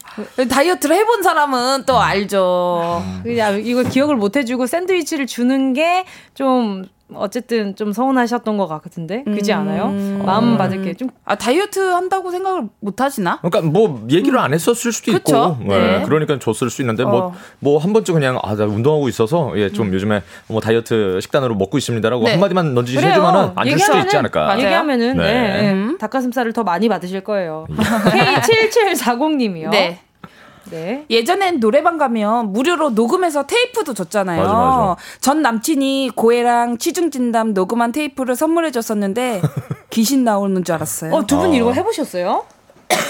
다이어트를 해본 사람은 또 알죠. 그냥 이걸 기억을 못 해주고 샌드위치를 주는 게 좀 어쨌든 좀 서운하셨던 것 같은데 그지 않아요? 음. 마음 받을 게 좀. 아 다이어트 한다고 생각을 못 하시나? 그러니까 뭐 얘기를 음. 안 했었을 수도 그쵸? 있고, 네. 네. 그러니까 줬을 수 있는데 뭐뭐한 번쯤 그냥 아 나 운동하고 있어서 예좀 음. 요즘에 뭐 다이어트 식단으로 먹고 있습니다라고 네. 한 마디만 던지시면은 안줄 수도 있지 않을까? 맞아요. 얘기하면은 네. 네. 음. 닭가슴살을 더 많이 받으실 거예요. K7740님이요. 네. 네. 예전엔 노래방 가면 무료로 녹음해서 테이프도 줬잖아요. 맞아, 맞아. 전 남친이 고해랑 치중진담 녹음한 테이프를 선물해 줬었는데 귀신 나오는 줄 알았어요. 어, 두분 어. 이거 해보셨어요?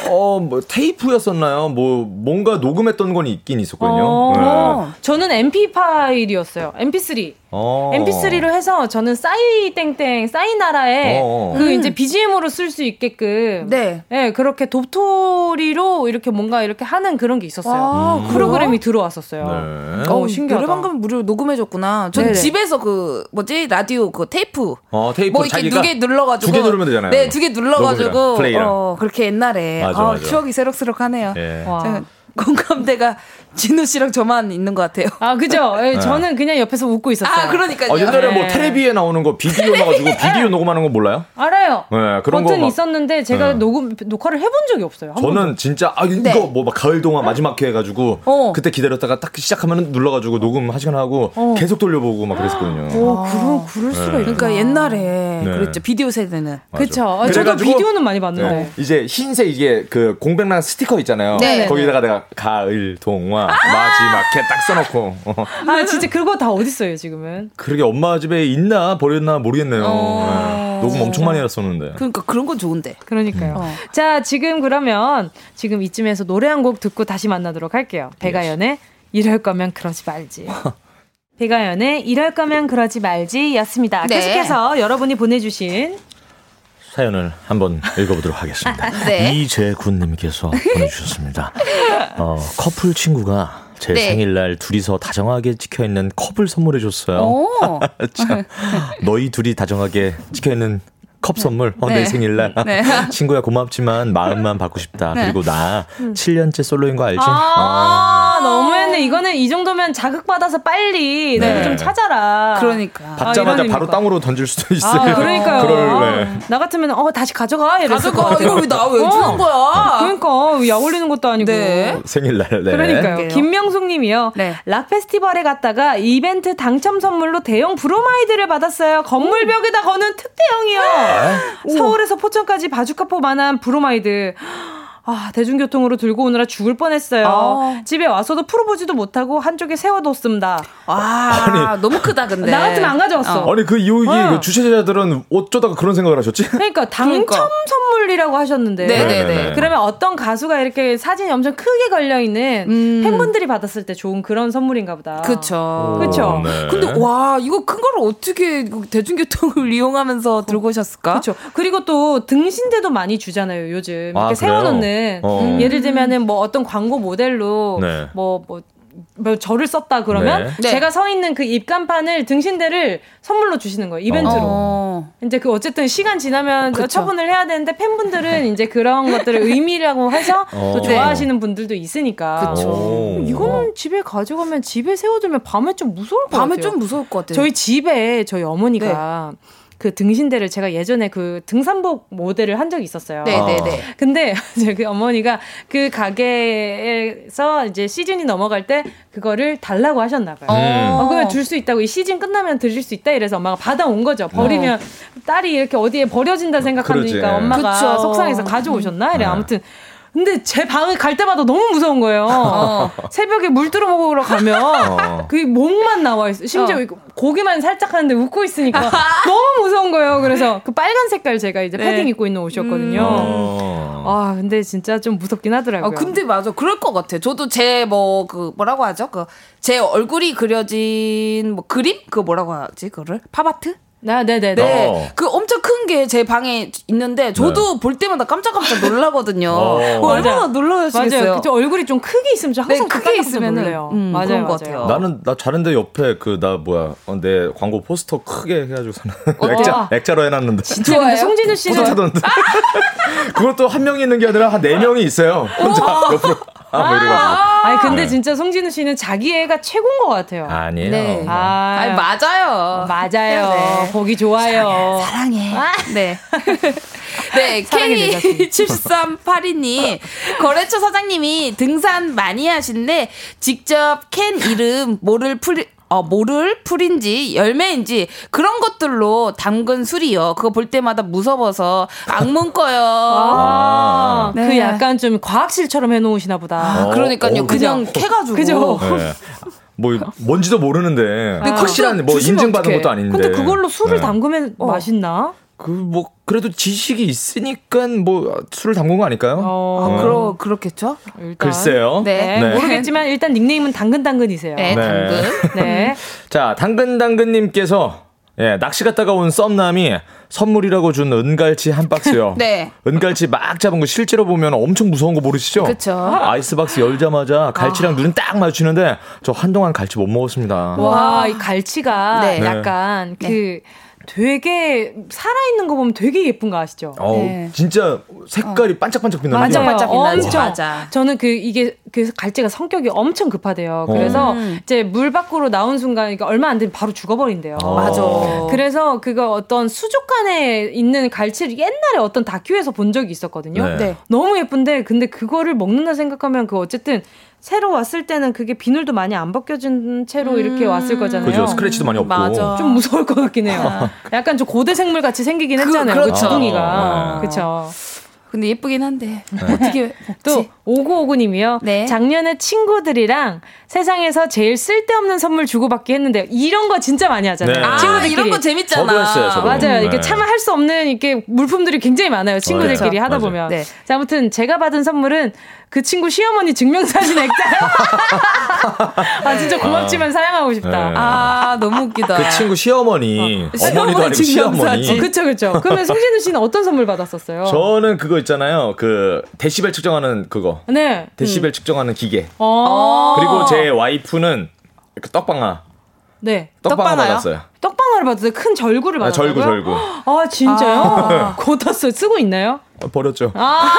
어, 뭐 테이프였었나요? 뭐 뭔가 녹음했던 건 있긴 있었거든요. 어. 네. 저는 MP 파일이었어요. MP3. 어. MP3로 해서 저는 싸이 땡땡 싸이 나라에 어. 그 음. 이제 BGM으로 쓸 수 있게끔 네. 네 그렇게 도토리로 이렇게 뭔가 이렇게 하는 그런 게 있었어요. 아, 음. 프로그램이 들어왔었어요. 네. 어, 신기하다. 노래방 가면 무료 녹음해 줬구나. 전 집에서 그 뭐지 라디오 그 테이프. 어 테이프 뭐 이렇게 두 개 눌러 가지고 두 개 누르면 되잖아요. 네, 두 개 눌러 가지고 어 그렇게 옛날에 맞아, 아, 맞아. 추억이 새록새록하네요. 네. 공감대가 진우 씨랑 저만 있는 것 같아요. 아, 그죠? 네. 저는 그냥 옆에서 웃고 있었어요. 아, 그러니까요. 아, 옛날에 뭐 네. 뭐 텔레비에 나오는 거 비디오 나가지고 비디오 녹음하는 거 몰라요? 알아요. 네, 그런 버튼 거 있었는데 제가 네. 녹음 녹화를 해본 적이 없어요. 저는 번도. 진짜 아 이거 네. 뭐막 가을 동안 마지막 회 해가지고 어. 그때 기다렸다가 딱 시작하면 눌러가지고 녹음 한 시간 하고 어. 계속 돌려보고 막 그랬었거든요. 오, 아. 그런 그럴 수가 네. 있 그러니까 옛날에 네. 그랬죠 비디오 세대는. 그렇죠. 아, 저도 비디오는 많이 봤는데. 이제 흰색 이게 그 공백랑 스티커 있잖아요. 거기다가 내가 가을 동화 마지막 회딱 써놓고. 어. 아 진짜 그거 다 어딨어요 지금은? 그러게 엄마 집에 있나 버렸나 모르겠네요. 어... 네. 녹음 엄청 많이 했었는데. 그러니까 그런 건 좋은데. 그러니까요. 음. 어. 자 지금 그러면 지금 이쯤에서 노래 한 곡 듣고 다시 만나도록 할게요. 백아연의 이럴 거면 그러지 말지. 배가연의 이럴 거면 그러지 말지 였습니다. 네. 계속해서 여러분이 보내주신 사연을 한번 읽어보도록 하겠습니다. 네. 이재군님께서 보내주셨습니다. 어, 커플 친구가 제 네. 생일날 둘이서 다정하게 찍혀 있는 컵을 선물해 줬어요. 참, 너희 둘이 다정하게 찍혀 있는 컵 선물 어, 네. 내 생일날 네. 친구야 고맙지만 마음만 받고 싶다 네. 그리고 나 음. 7년째 솔로인 거 알지? 아, 아. 너무했네. 이거는 이 정도면 자극받아서 빨리 네. 좀 찾아라. 그러니까. 받자마자 아, 바로 땅으로 던질 수도 있어요. 아, 그러니까요. 그럴, 네. 나 같으면 어 다시 가져가? 이랬을 가져가. 이거 왜 나 왜 주는 어. 거야? 그러니까. 약 올리는 것도 아니고. 네. 생일날 네. 그러니까요. 김명숙 님이요. 네. 락 페스티벌에 갔다가 이벤트 당첨 선물로 대형 브로마이드를 받았어요. 건물 벽에다 거는 특대형이요. 서울에서 포천까지 바주카포만한 브로마이드. 아, 대중교통으로 들고 오느라 죽을 뻔했어요. 아. 집에 와서도 풀어보지도 못하고 한쪽에 세워뒀습니다. 와, 아니, 너무 크다, 근데. 나 같으면 안 가져왔어. 어. 아니, 그 이후에 어. 그 주최자들은 어쩌다가 그런 생각을 하셨지? 그러니까 당첨 그러니까. 선물이라고 하셨는데. 네네네. 네, 네. 그러면 어떤 가수가 이렇게 사진이 엄청 크게 걸려있는 음. 팬분들이 받았을 때 좋은 그런 선물인가 보다. 그쵸. 그쵸. 네. 근데 와, 이거 큰 거를 어떻게 대중교통을 이용하면서 들고 오셨을까? 그쵸. 그리고 또 등신대도 많이 주잖아요, 요즘. 이렇게 아, 세워놓는. 있는 어. 예를 들면은 뭐 어떤 광고 모델로 네. 뭐, 뭐, 뭐 저를 썼다 그러면 네. 네. 제가 서 있는 그 입간판을 등신대를 선물로 주시는 거예요 이벤트로. 어. 이제 그 어쨌든 시간 지나면 그쵸. 처분을 해야 되는데 팬분들은 이제 그런 것들을 의미라고 해서 어. 또 좋아하시는 분들도 있으니까. 그쵸. 이거는 집에 가져가면 집에 세워두면 밤에 좀 무서울 것 밤에 같아요. 좀 무서울 것 같아요. 저희 집에 저희 어머니가 네. 그 등신대를 제가 예전에 그 등산복 모델을 한 적이 있었어요. 네네네. 네, 네. 근데 그 어머니가 그 가게에서 이제 시즌이 넘어갈 때 그거를 달라고 하셨나 봐요. 음. 어, 그러면 줄 수 있다고 이 시즌 끝나면 드릴 수 있다 이래서 엄마가 받아온 거죠. 버리면 어. 딸이 이렇게 어디에 버려진다 생각하니까 그러지. 엄마가 그쵸. 속상해서 가져오셨나? 이래 네. 아무튼 근데 제 방에 갈 때마다 너무 무서운 거예요. 어. 새벽에 물 들어 먹으러 가면 어. 그 목만 나와 있어. 심지어 어. 고기만 살짝 하는데 웃고 있으니까 너무 무서운 거예요. 그래서 그 빨간 색깔 제가 이제 네. 패딩 입고 있는 옷이었거든요. 음. 아 근데 진짜 좀 무섭긴 하더라고요. 아, 근데 맞아 그럴 것 같아. 저도 제 뭐 그 뭐라고 하죠? 그 제 얼굴이 그려진 뭐 그림 그 뭐라고 하지 그거를 팝아트? 아, 네네네. 네. 어. 그 엄청 큰 게 제 방에 있는데 저도 네. 볼 때마다 깜짝깜짝 놀라거든요. 어. 어 얼마나 놀라시겠어요. 맞아요. 그쵸, 얼굴이 좀 크게 있으면 저 항상 네, 크게 있으면 놀래요. 음, 맞아요, 맞아요. 같아요. 나는 나 자는데 옆에 그 나 뭐야 어, 내 광고 포스터 크게 해가지고 액자 액자로 해놨는데. 진짜 근데 송진우 씨는 그것도 한 명이 있는 게 아니라 한 네 명이 있어요. 혼자 옆으로. 아, 뭐 아, 아니 근데 네. 진짜 송진우 씨는 자기 애가 최고인 것 같아요. 아니에요. 네. 아, 아니, 맞아요. 맞아요. 네. 보기 좋아요. 사랑해. 사랑해. 아. 네. 네, K7382님. 거래처 사장님이 등산 많이 하신데 직접 캔 이름 뭐를 풀 어, 모를 풀인지 열매인지 그런 것들로 담근 술이요. 그거 볼 때마다 무서워서 악몽 꿔요. 아, 네. 그 약간 좀 과학실처럼 해놓으시나 보다. 아, 그러니까요. 어, 그냥 그죠? 캐가지고. 그죠? 네. 뭐 뭔지도 모르는데 아, 확실한 뭐 인증받은 것도 아닌데. 근데 그걸로 술을 네. 담그면 어. 맛있나? 그뭐 그래도 지식이 있으니까 뭐 술을 담근 거 아닐까요? 어, 아, 그러 그렇겠죠. 일단. 글쎄요. 네. 네. 모르겠지만 일단 닉네임은 당근 당근이세요. 네, 네. 당근. 네. 자, 당근 당근님께서 예, 낚시 갔다가 온 썸남이 선물이라고 준 은갈치 한 박스요. 네. 은갈치 막 잡은 거 실제로 보면 엄청 무서운 거 모르시죠? 그렇죠. 아이스박스 열자마자 갈치랑 아. 눈딱 마주치는데 저 한동안 갈치 못 먹었습니다. 와, 이 갈치가 네. 약간 네. 그 되게 살아있는 거 보면 되게 예쁜 거 아시죠? 어, 네. 진짜 색깔이 어. 반짝반짝 빛나는 맞아, 반짝 빛나는 맞아. 저는 그 이게 그 갈치가 성격이 엄청 급하대요. 그래서 음. 이제 물 밖으로 나온 순간 그러니까 얼마 안 되면 바로 죽어버린대요. 어. 맞아. 그래서 그거 어떤 수족관에 있는 갈치를 옛날에 어떤 다큐에서 본 적이 있었거든요. 네. 네. 너무 예쁜데 근데 그거를 먹는다 생각하면 그 어쨌든 새로 왔을 때는 그게 비늘도 많이 안 벗겨진 채로 음. 이렇게 왔을 거잖아요. 그죠. 스크래치도 많이 없고. 맞아. 좀 무서울 것 같긴 해요. 약간 좀 고대 생물 같이 생기긴 그, 했잖아요. 그, 그렇죠. 그 주둥이가. 어. 그렇죠. 근데 예쁘긴 한데 네. 어떻게 또 5959님이요. 네. 작년에 친구들이랑 세상에서 제일 쓸데없는 선물 주고받기 했는데요. 이런 거 진짜 많이 하잖아요. 네. 친구들끼리. 아, 이런 거 재밌잖아. 저도 했어요, 저도. 맞아요. 네. 이게 차마 할수 없는 이렇게 물품들이 굉장히 많아요. 친구들끼리 네. 하다 보면. 네. 자, 아무튼 제가 받은 선물은 그 친구 시어머니 증명사진 액자요. 아 진짜 고맙지만 아, 사양하고 싶다. 네. 아 너무 웃기다. 그 친구 시어머니, 어, 어머니도 아니고 시어머니. 어, 그쵸 그쵸. 그러면 송진우 씨는 어떤 선물 받았었어요? 저는 그거 있잖아요. 그 데시벨 측정하는 그거. 네. 데시벨 음. 측정하는 기계. 아~ 그리고 제 와이프는 그 떡방아. 네. 떡방아 받았어요. 떡방아를 받았어요. 큰 절구를 받았어요. 아, 절구 절구. 아 진짜요? 아. 그거 쓰고 있나요? 어, 버렸죠. 아,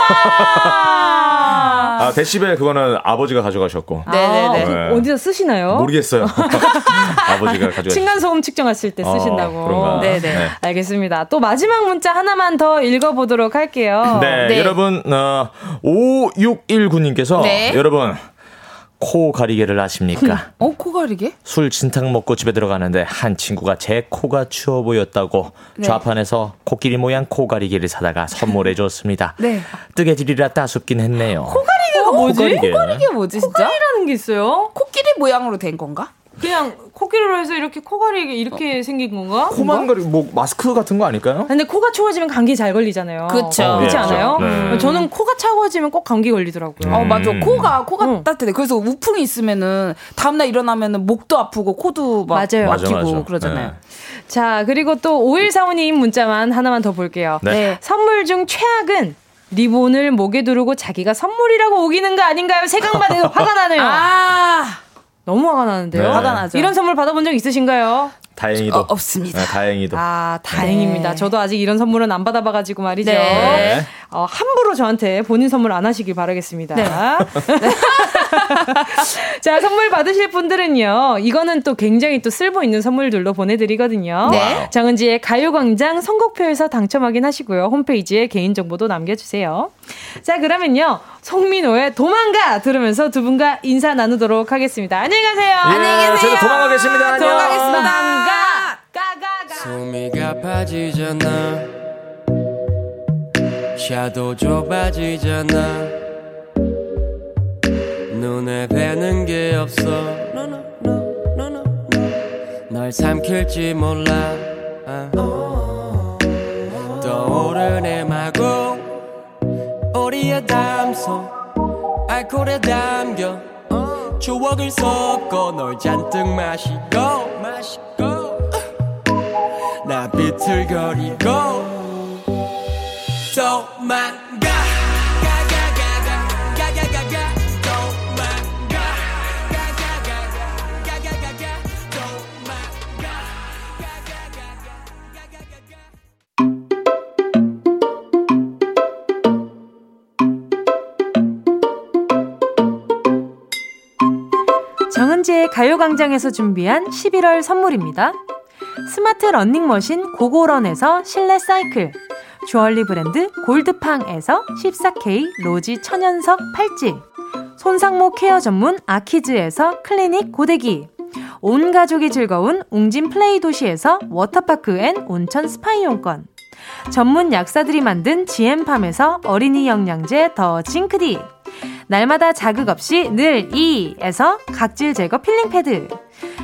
아 데시벨 그거는 아버지가 가져가셨고. 네네네. 네. 어디서 쓰시나요? 모르겠어요. 아버지가 가져가. 층간 소음 측정하실 때 쓰신다고. 어, 네네. 네. 알겠습니다. 또 마지막 문자 하나만 더 읽어보도록 할게요. 네, 네. 여러분 어, 5619님께서 네. 여러분 코 가리개를 아십니까? 어, 코 가리개? 술 진탕 먹고 집에 들어가는데 한 친구가 제 코가 추워 보였다고 네. 좌판에서 코끼리 모양 코 가리개를 사다가 선물해 줬습니다. 네. 뜨개질이라 따숩긴 했네요. 코 가리개가 뭐지? 코 가리개. 코가리개 뭐지, 진짜? 코가리개라는 게 있어요? 코끼리 모양으로 된 건가? 그냥 코끼리로 해서 이렇게 코가리 이렇게 어. 생긴 건가? 코만 가리 뭐 마스크 같은 거 아닐까요? 근데 코가 추워지면 감기 잘 걸리잖아요. 그렇죠. 어, 그렇지 않아요? 네. 저는 코가 차가워지면 꼭 감기 걸리더라고요. 음. 어 맞아. 코가 코가 응. 따뜻해. 그래서 우풍이 있으면은 다음 날 일어나면은 목도 아프고 코도 막 맞아요. 막히고 맞아, 맞아. 그러잖아요. 네. 자 그리고 또 5145님 문자만 하나만 더 볼게요. 네. 네. 선물 중 최악은 리본을 목에 두르고 자기가 선물이라고 우기는 거 아닌가요? 생각만 해도 화가 나네요. 아. 너무 화가 나는데요. 네. 화가 나죠. 이런 선물 받아본 적 있으신가요? 다행히도 어, 없습니다. 네, 다행히도. 아 다행입니다. 네. 저도 아직 이런 선물은 안 받아봐가지고 말이죠. 네. 어, 함부로 저한테 본인 선물 안 하시길 바라겠습니다. 네. 자 선물 받으실 분들은요. 이거는 또 굉장히 또 쓸모 있는 선물들로 보내드리거든요. 네. 정은지의 가요광장 선곡표에서 당첨 확인하시고요. 홈페이지에 개인정보도 남겨주세요. 자 그러면요. 송민호의 도망가 들으면서 두 분과 인사 나누도록 하겠습니다. 안녕히 가세요. 예, 안녕히 계세요. 저도 도망가겠습니다. 도망가겠습니다. 가, 가, 가, 가. 숨이가 파지잖아. 샤도 좁아지잖아. 눈에 뵈는 게 없어. 널 삼킬지 몰라. 아. 떠오르네 마구 우리의 담소 알코올에 담겨 추억을 섞어 널 잔뜩 마시고 마시고 나 비틀거리고 도망가 정은지의 가요광장에서 준비한 11월 선물입니다. 스마트 러닝머신 고고런에서 실내 사이클, 주얼리 브랜드 골드팡에서 14K 로지 천연석 팔찌, 손상모 케어 전문 아키즈에서 클리닉 고데기, 온 가족이 즐거운 웅진 플레이 도시에서 워터파크 and 온천 스파 이용권, 전문 약사들이 만든 지엠팜에서 어린이 영양제 더 징크디, 날마다 자극 없이 늘 이에서 각질 제거 필링 패드.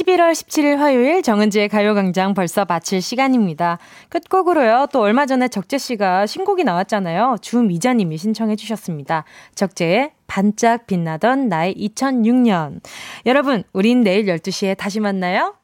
11월 17일 화요일 정은지의 가요광장 벌써 마칠 시간입니다. 끝곡으로요. 또 얼마 전에 적재 씨가 신곡이 나왔잖아요. 주미자님이 신청해 주셨습니다. 적재의 반짝 빛나던 나의 2006년. 여러분, 우린 내일 12시에 다시 만나요.